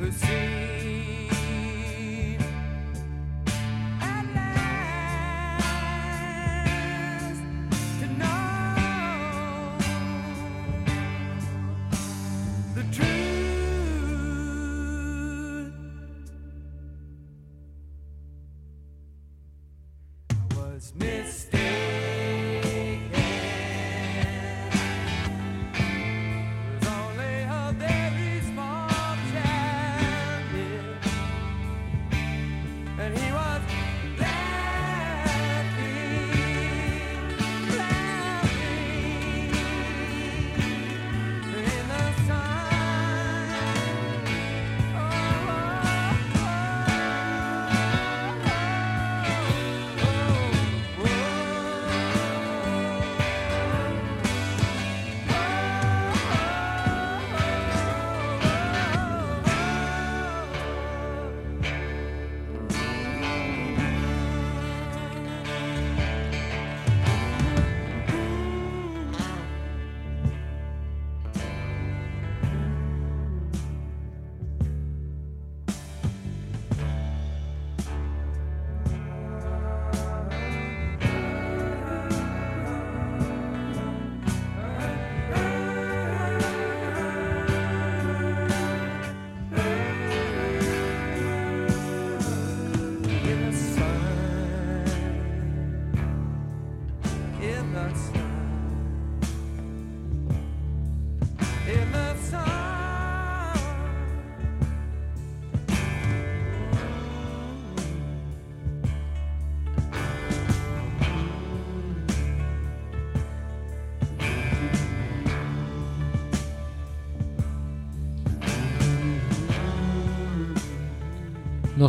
Who see?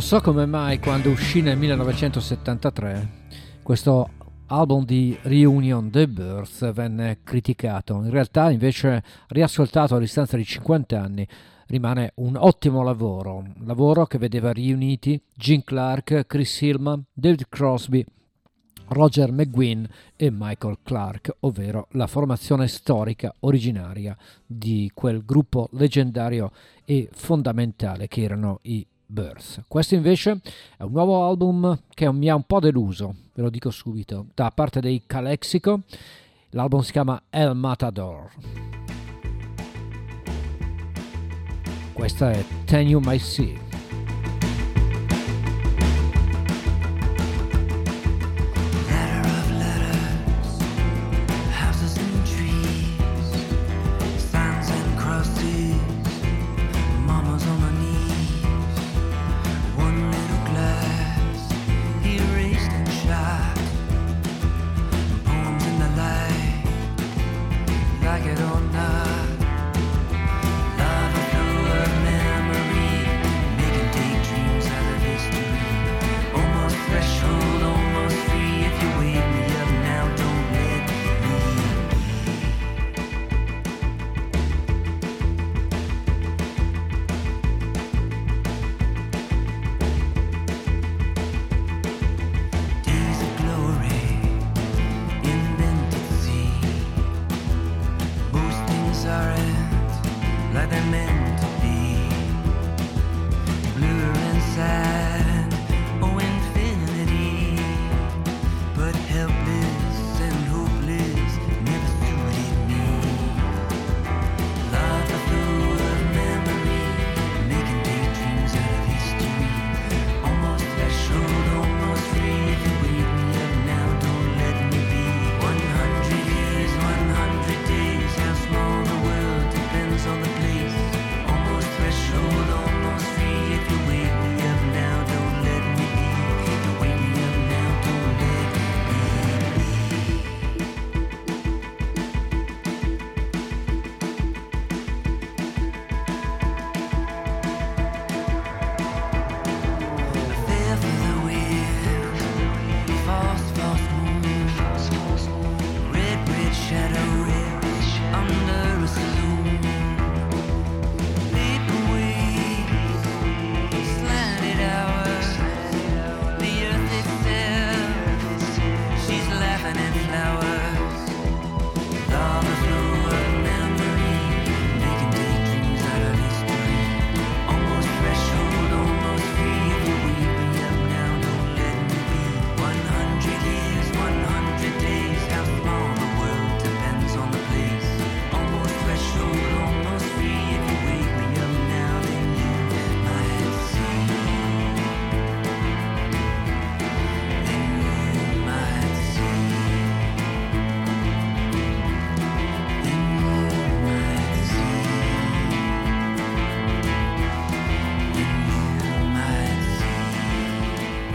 So come mai quando uscì nel 1973 questo album di Reunion The Birth venne criticato. In realtà invece riascoltato a distanza di 50 anni rimane un ottimo lavoro, un lavoro che vedeva riuniti Gene Clark, Chris Hillman, David Crosby, Roger McGuinn e Michael Clark, ovvero la formazione storica originaria di quel gruppo leggendario e fondamentale che erano i Birth. Questo invece è un nuovo album che mi ha un po' deluso, ve lo dico subito, da parte dei Calexico. L'album si chiama El Matador. Questa è Ten You Might See. Father Man.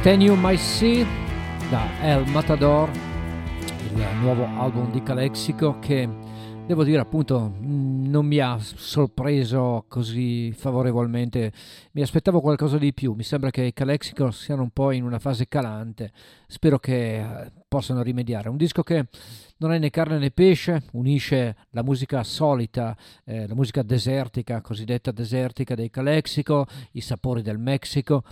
Can You My See da El Matador, il nuovo album di Calexico che devo dire appunto mh, non mi ha sorpreso così favorevolmente, mi aspettavo qualcosa di più, mi sembra che i Calexico siano un po' in una fase calante, spero che eh, possano rimediare. Un disco che non è né carne né pesce, unisce la musica solita, eh, la musica desertica, cosiddetta desertica dei Calexico, i sapori del Messico,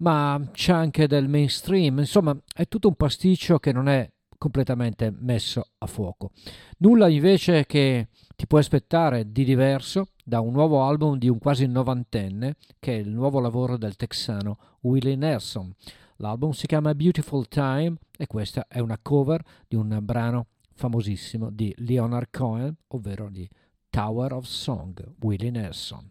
ma c'è anche del mainstream, insomma è tutto un pasticcio che non è completamente messo a fuoco. Nulla invece che ti puoi aspettare di diverso da un nuovo album di un quasi novantenne, che è il nuovo lavoro del texano Willie Nelson. L'album si chiama Beautiful Time e questa è una cover di un brano famosissimo di Leonard Cohen, ovvero di Tower of Song, Willie Nelson.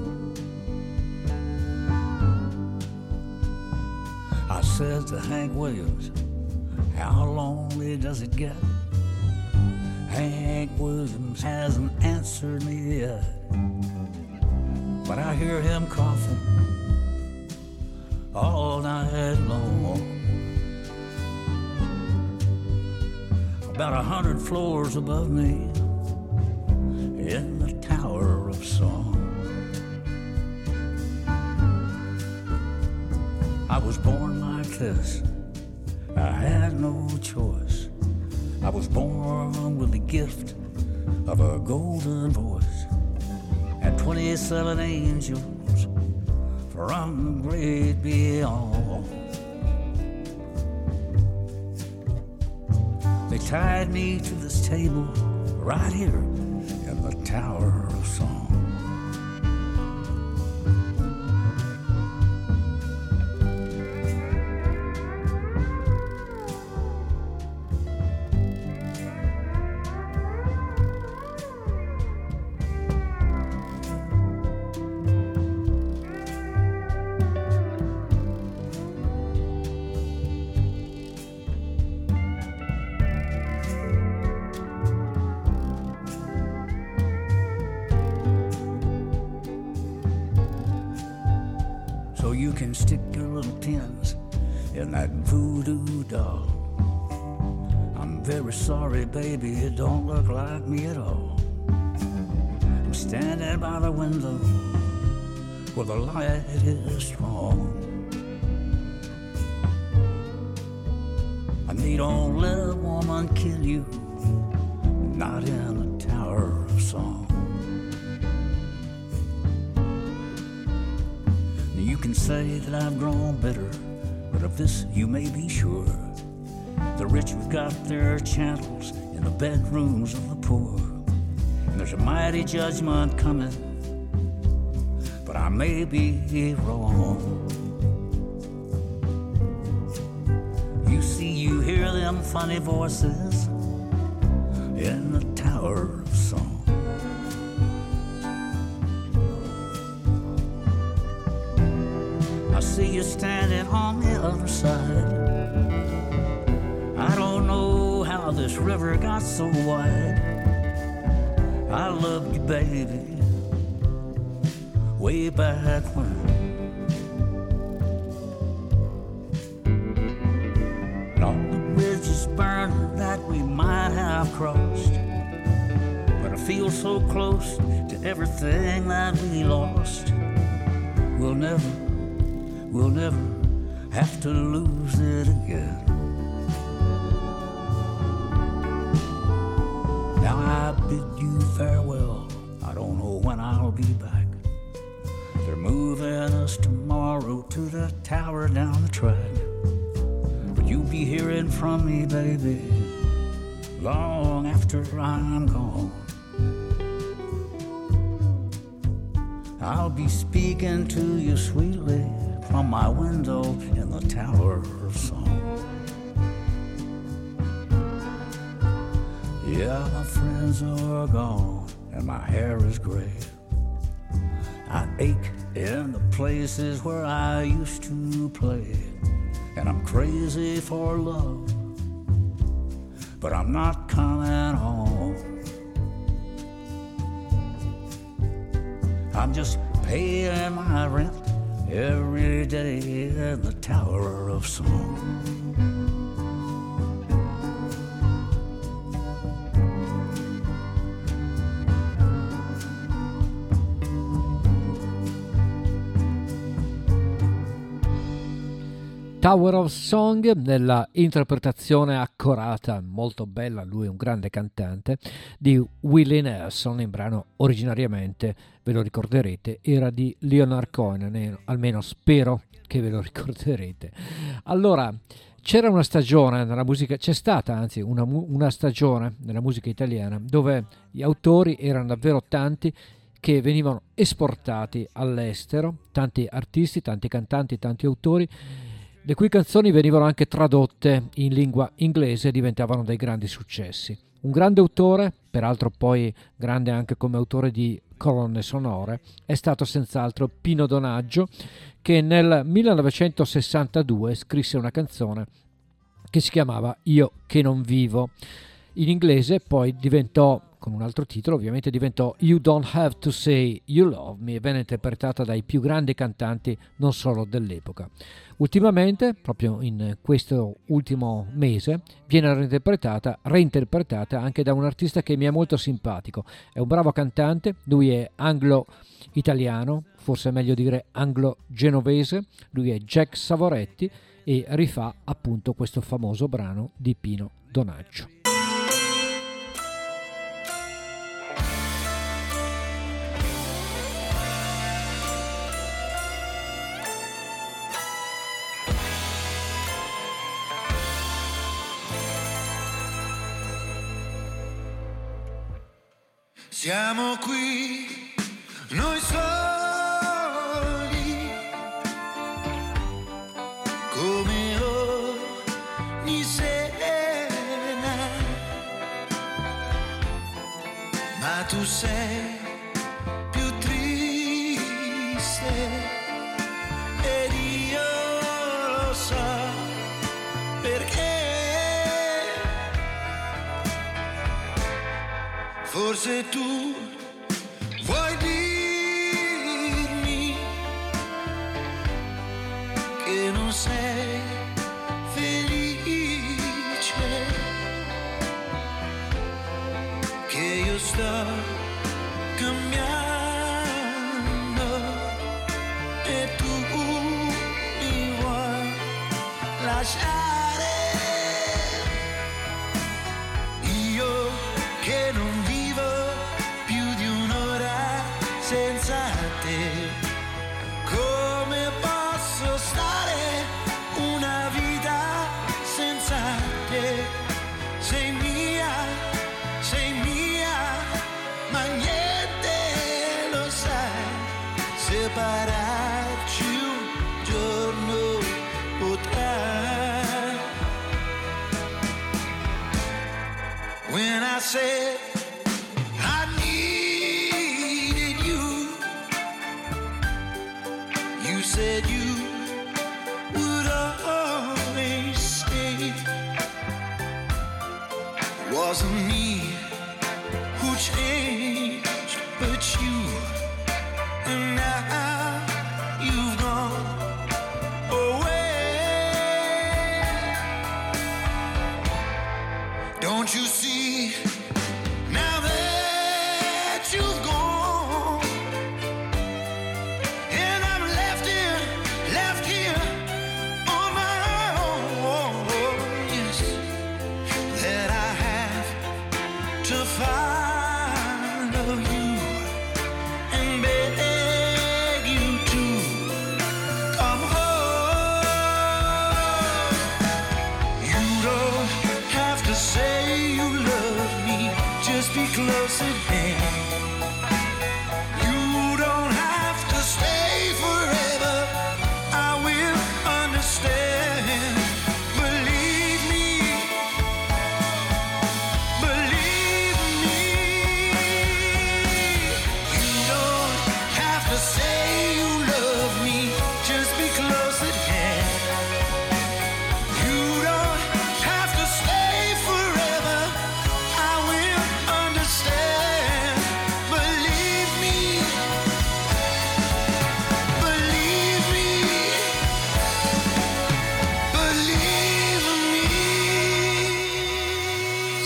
I said to Hank Williams, How lonely does it get? Hank Williams hasn't answered me yet. But I hear him coughing all night long. About a hundred floors above me I had no choice. I was born with the gift of a golden voice and 27 angels from the great beyond. They tied me to this table right here in the Tower bedrooms of the poor. And there's a mighty judgment coming, but I may be wrong. You see, you hear them funny voices so wide. I loved you, baby, way back when. And all the bridges burned that we might have crossed. But I feel so close to everything that we lost. We'll never we'll never have to lose it again. Track. But you'll be hearing from me, baby, long after I'm gone. I'll be speaking to you sweetly from my window in the Tower of Song. Yeah, my friends are gone and my hair is gray. I ache in the places where I used to play. And I'm crazy for love, but I'm not coming home. I'm just paying my rent every day in the Tower of Song. Tower of Song nella interpretazione accorata, molto bella, lui è un grande cantante, di Willie Nelson, in brano originariamente, ve lo ricorderete, era di Leonard Cohen, almeno spero che ve lo ricorderete. Allora, c'era una stagione nella musica, c'è stata anzi una, una stagione nella musica italiana dove gli autori erano davvero tanti che venivano esportati all'estero, tanti artisti, tanti cantanti, tanti autori le cui canzoni venivano anche tradotte in lingua inglese e diventavano dei grandi successi. Un grande autore, peraltro poi grande anche come autore di colonne sonore, è stato senz'altro Pino Donaggio, che nel 1962 scrisse una canzone che si chiamava Io che non vivo. In inglese poi diventò con un altro titolo, ovviamente diventò You Don't Have to Say You Love Me e venne interpretata dai più grandi cantanti non solo dell'epoca. Ultimamente, proprio in questo ultimo mese, viene reinterpretata, reinterpretata anche da un artista che mi è molto simpatico. È un bravo cantante, lui è anglo-italiano, forse è meglio dire anglo-genovese, lui è Jack Savoretti e rifà appunto questo famoso brano di Pino Donaggio. Siamo qui, noi soli, come ogni sera, ma tu sei Forse tu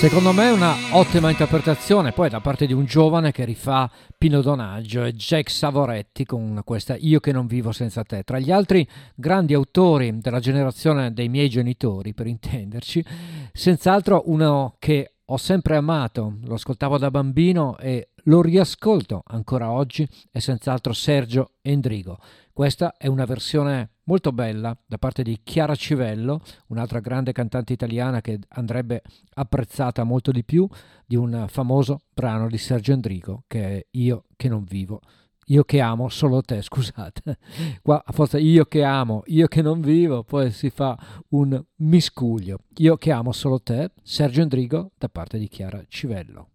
Secondo me è una ottima interpretazione, poi da parte di un giovane che rifà Pino Donaggio e Jack Savoretti con questa Io che non vivo senza te. Tra gli altri grandi autori della generazione dei miei genitori, per intenderci, senz'altro uno che ho sempre amato, lo ascoltavo da bambino e lo riascolto ancora oggi, è senz'altro Sergio Endrigo. Questa è una versione molto bella da parte di Chiara Civello, un'altra grande cantante italiana che andrebbe apprezzata molto di più di un famoso brano di Sergio Endrigo che è Io che non vivo. Io che amo solo te, scusate. Qua a forza io che amo, io che non vivo, poi si fa un miscuglio. Io che amo solo te, Sergio Endrigo da parte di Chiara Civello.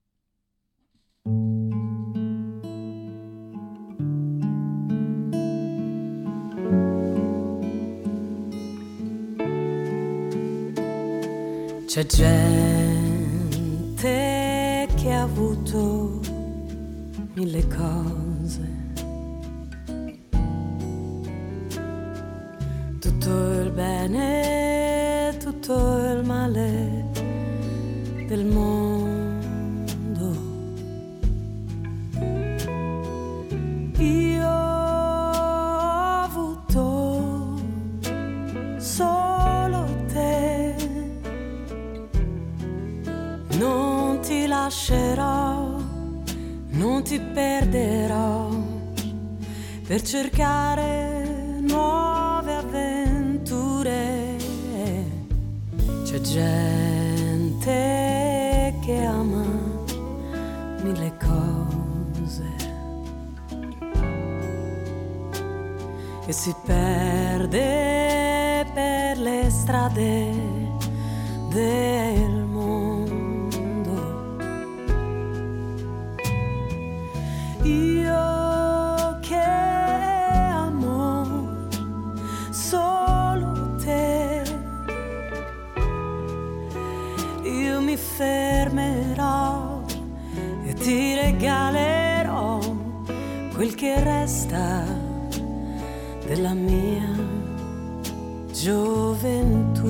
C'è gente che ha avuto mille cose. Tutto il bene, tutto il male del mondo. Io ho avuto solo te non ti lascerò, non ti perderò per cercare nuove gente che ama mille cose. E si perde per le strade del regalerò quel che resta della mia gioventù.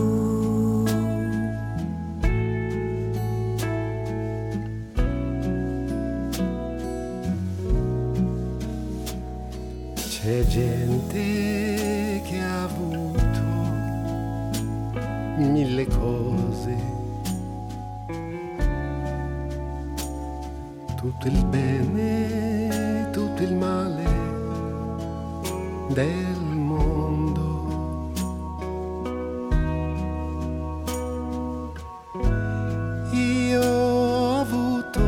C'è gente che ha avuto mille cose, tutto il bene, tutto il male del mondo. Io ho avuto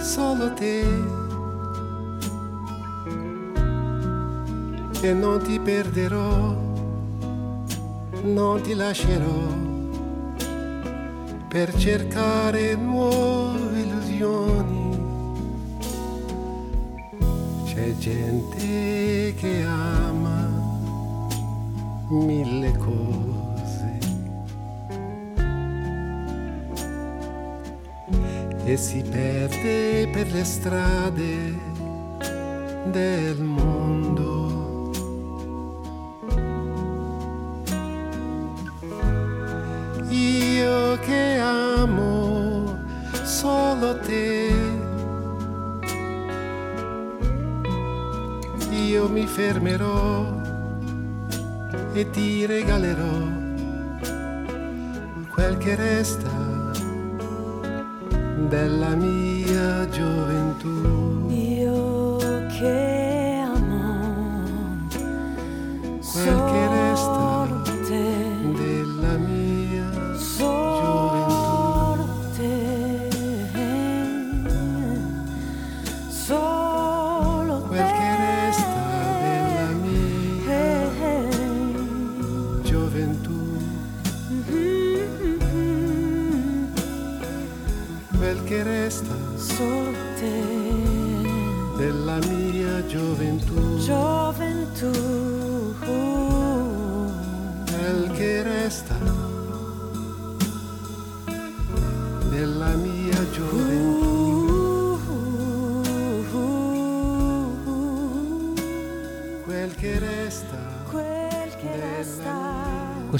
solo te. e non ti perderò, non ti lascerò per cercare nuove illusioni. C'è gente che ama mille cose e si perde per le strade del mondo. Fermerò e ti regalerò quel che resta della mia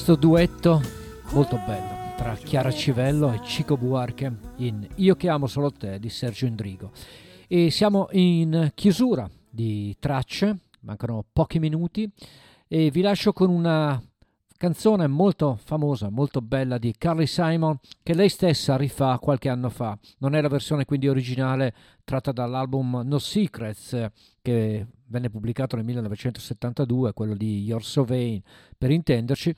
Questo duetto molto bello tra Chiara Civello e Cico Buarche in Io che amo solo te di Sergio Indrigo. E siamo in chiusura di tracce, mancano pochi minuti e vi lascio con una canzone molto famosa, molto bella di Carly Simon che lei stessa rifà qualche anno fa. Non è la versione quindi originale tratta dall'album No Secrets che venne pubblicato nel 1972, quello di Your So Vain per intenderci,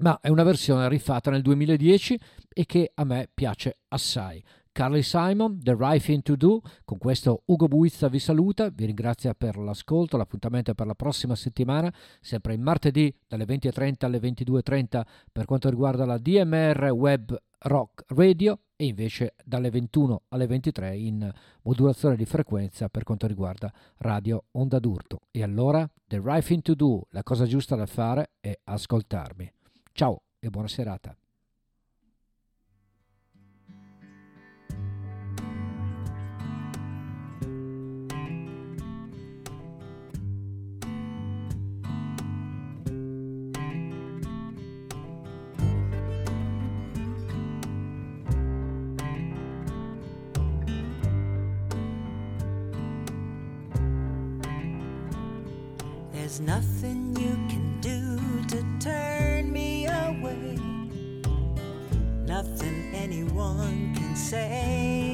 ma è una versione rifatta nel 2010 e che a me piace assai. Carly Simon, The Right Thing to Do, con questo Ugo Buizza vi saluta, vi ringrazio per l'ascolto, l'appuntamento è per la prossima settimana, sempre il martedì dalle 20.30 alle 22.30 per quanto riguarda la DMR Web Rock Radio e invece dalle 21 alle 23 in modulazione di frequenza per quanto riguarda Radio Onda d'Urto. E allora, The Right Thing to Do, la cosa giusta da fare è ascoltarmi. Ciao e buona serata. There's nothing you can Nothing anyone can say.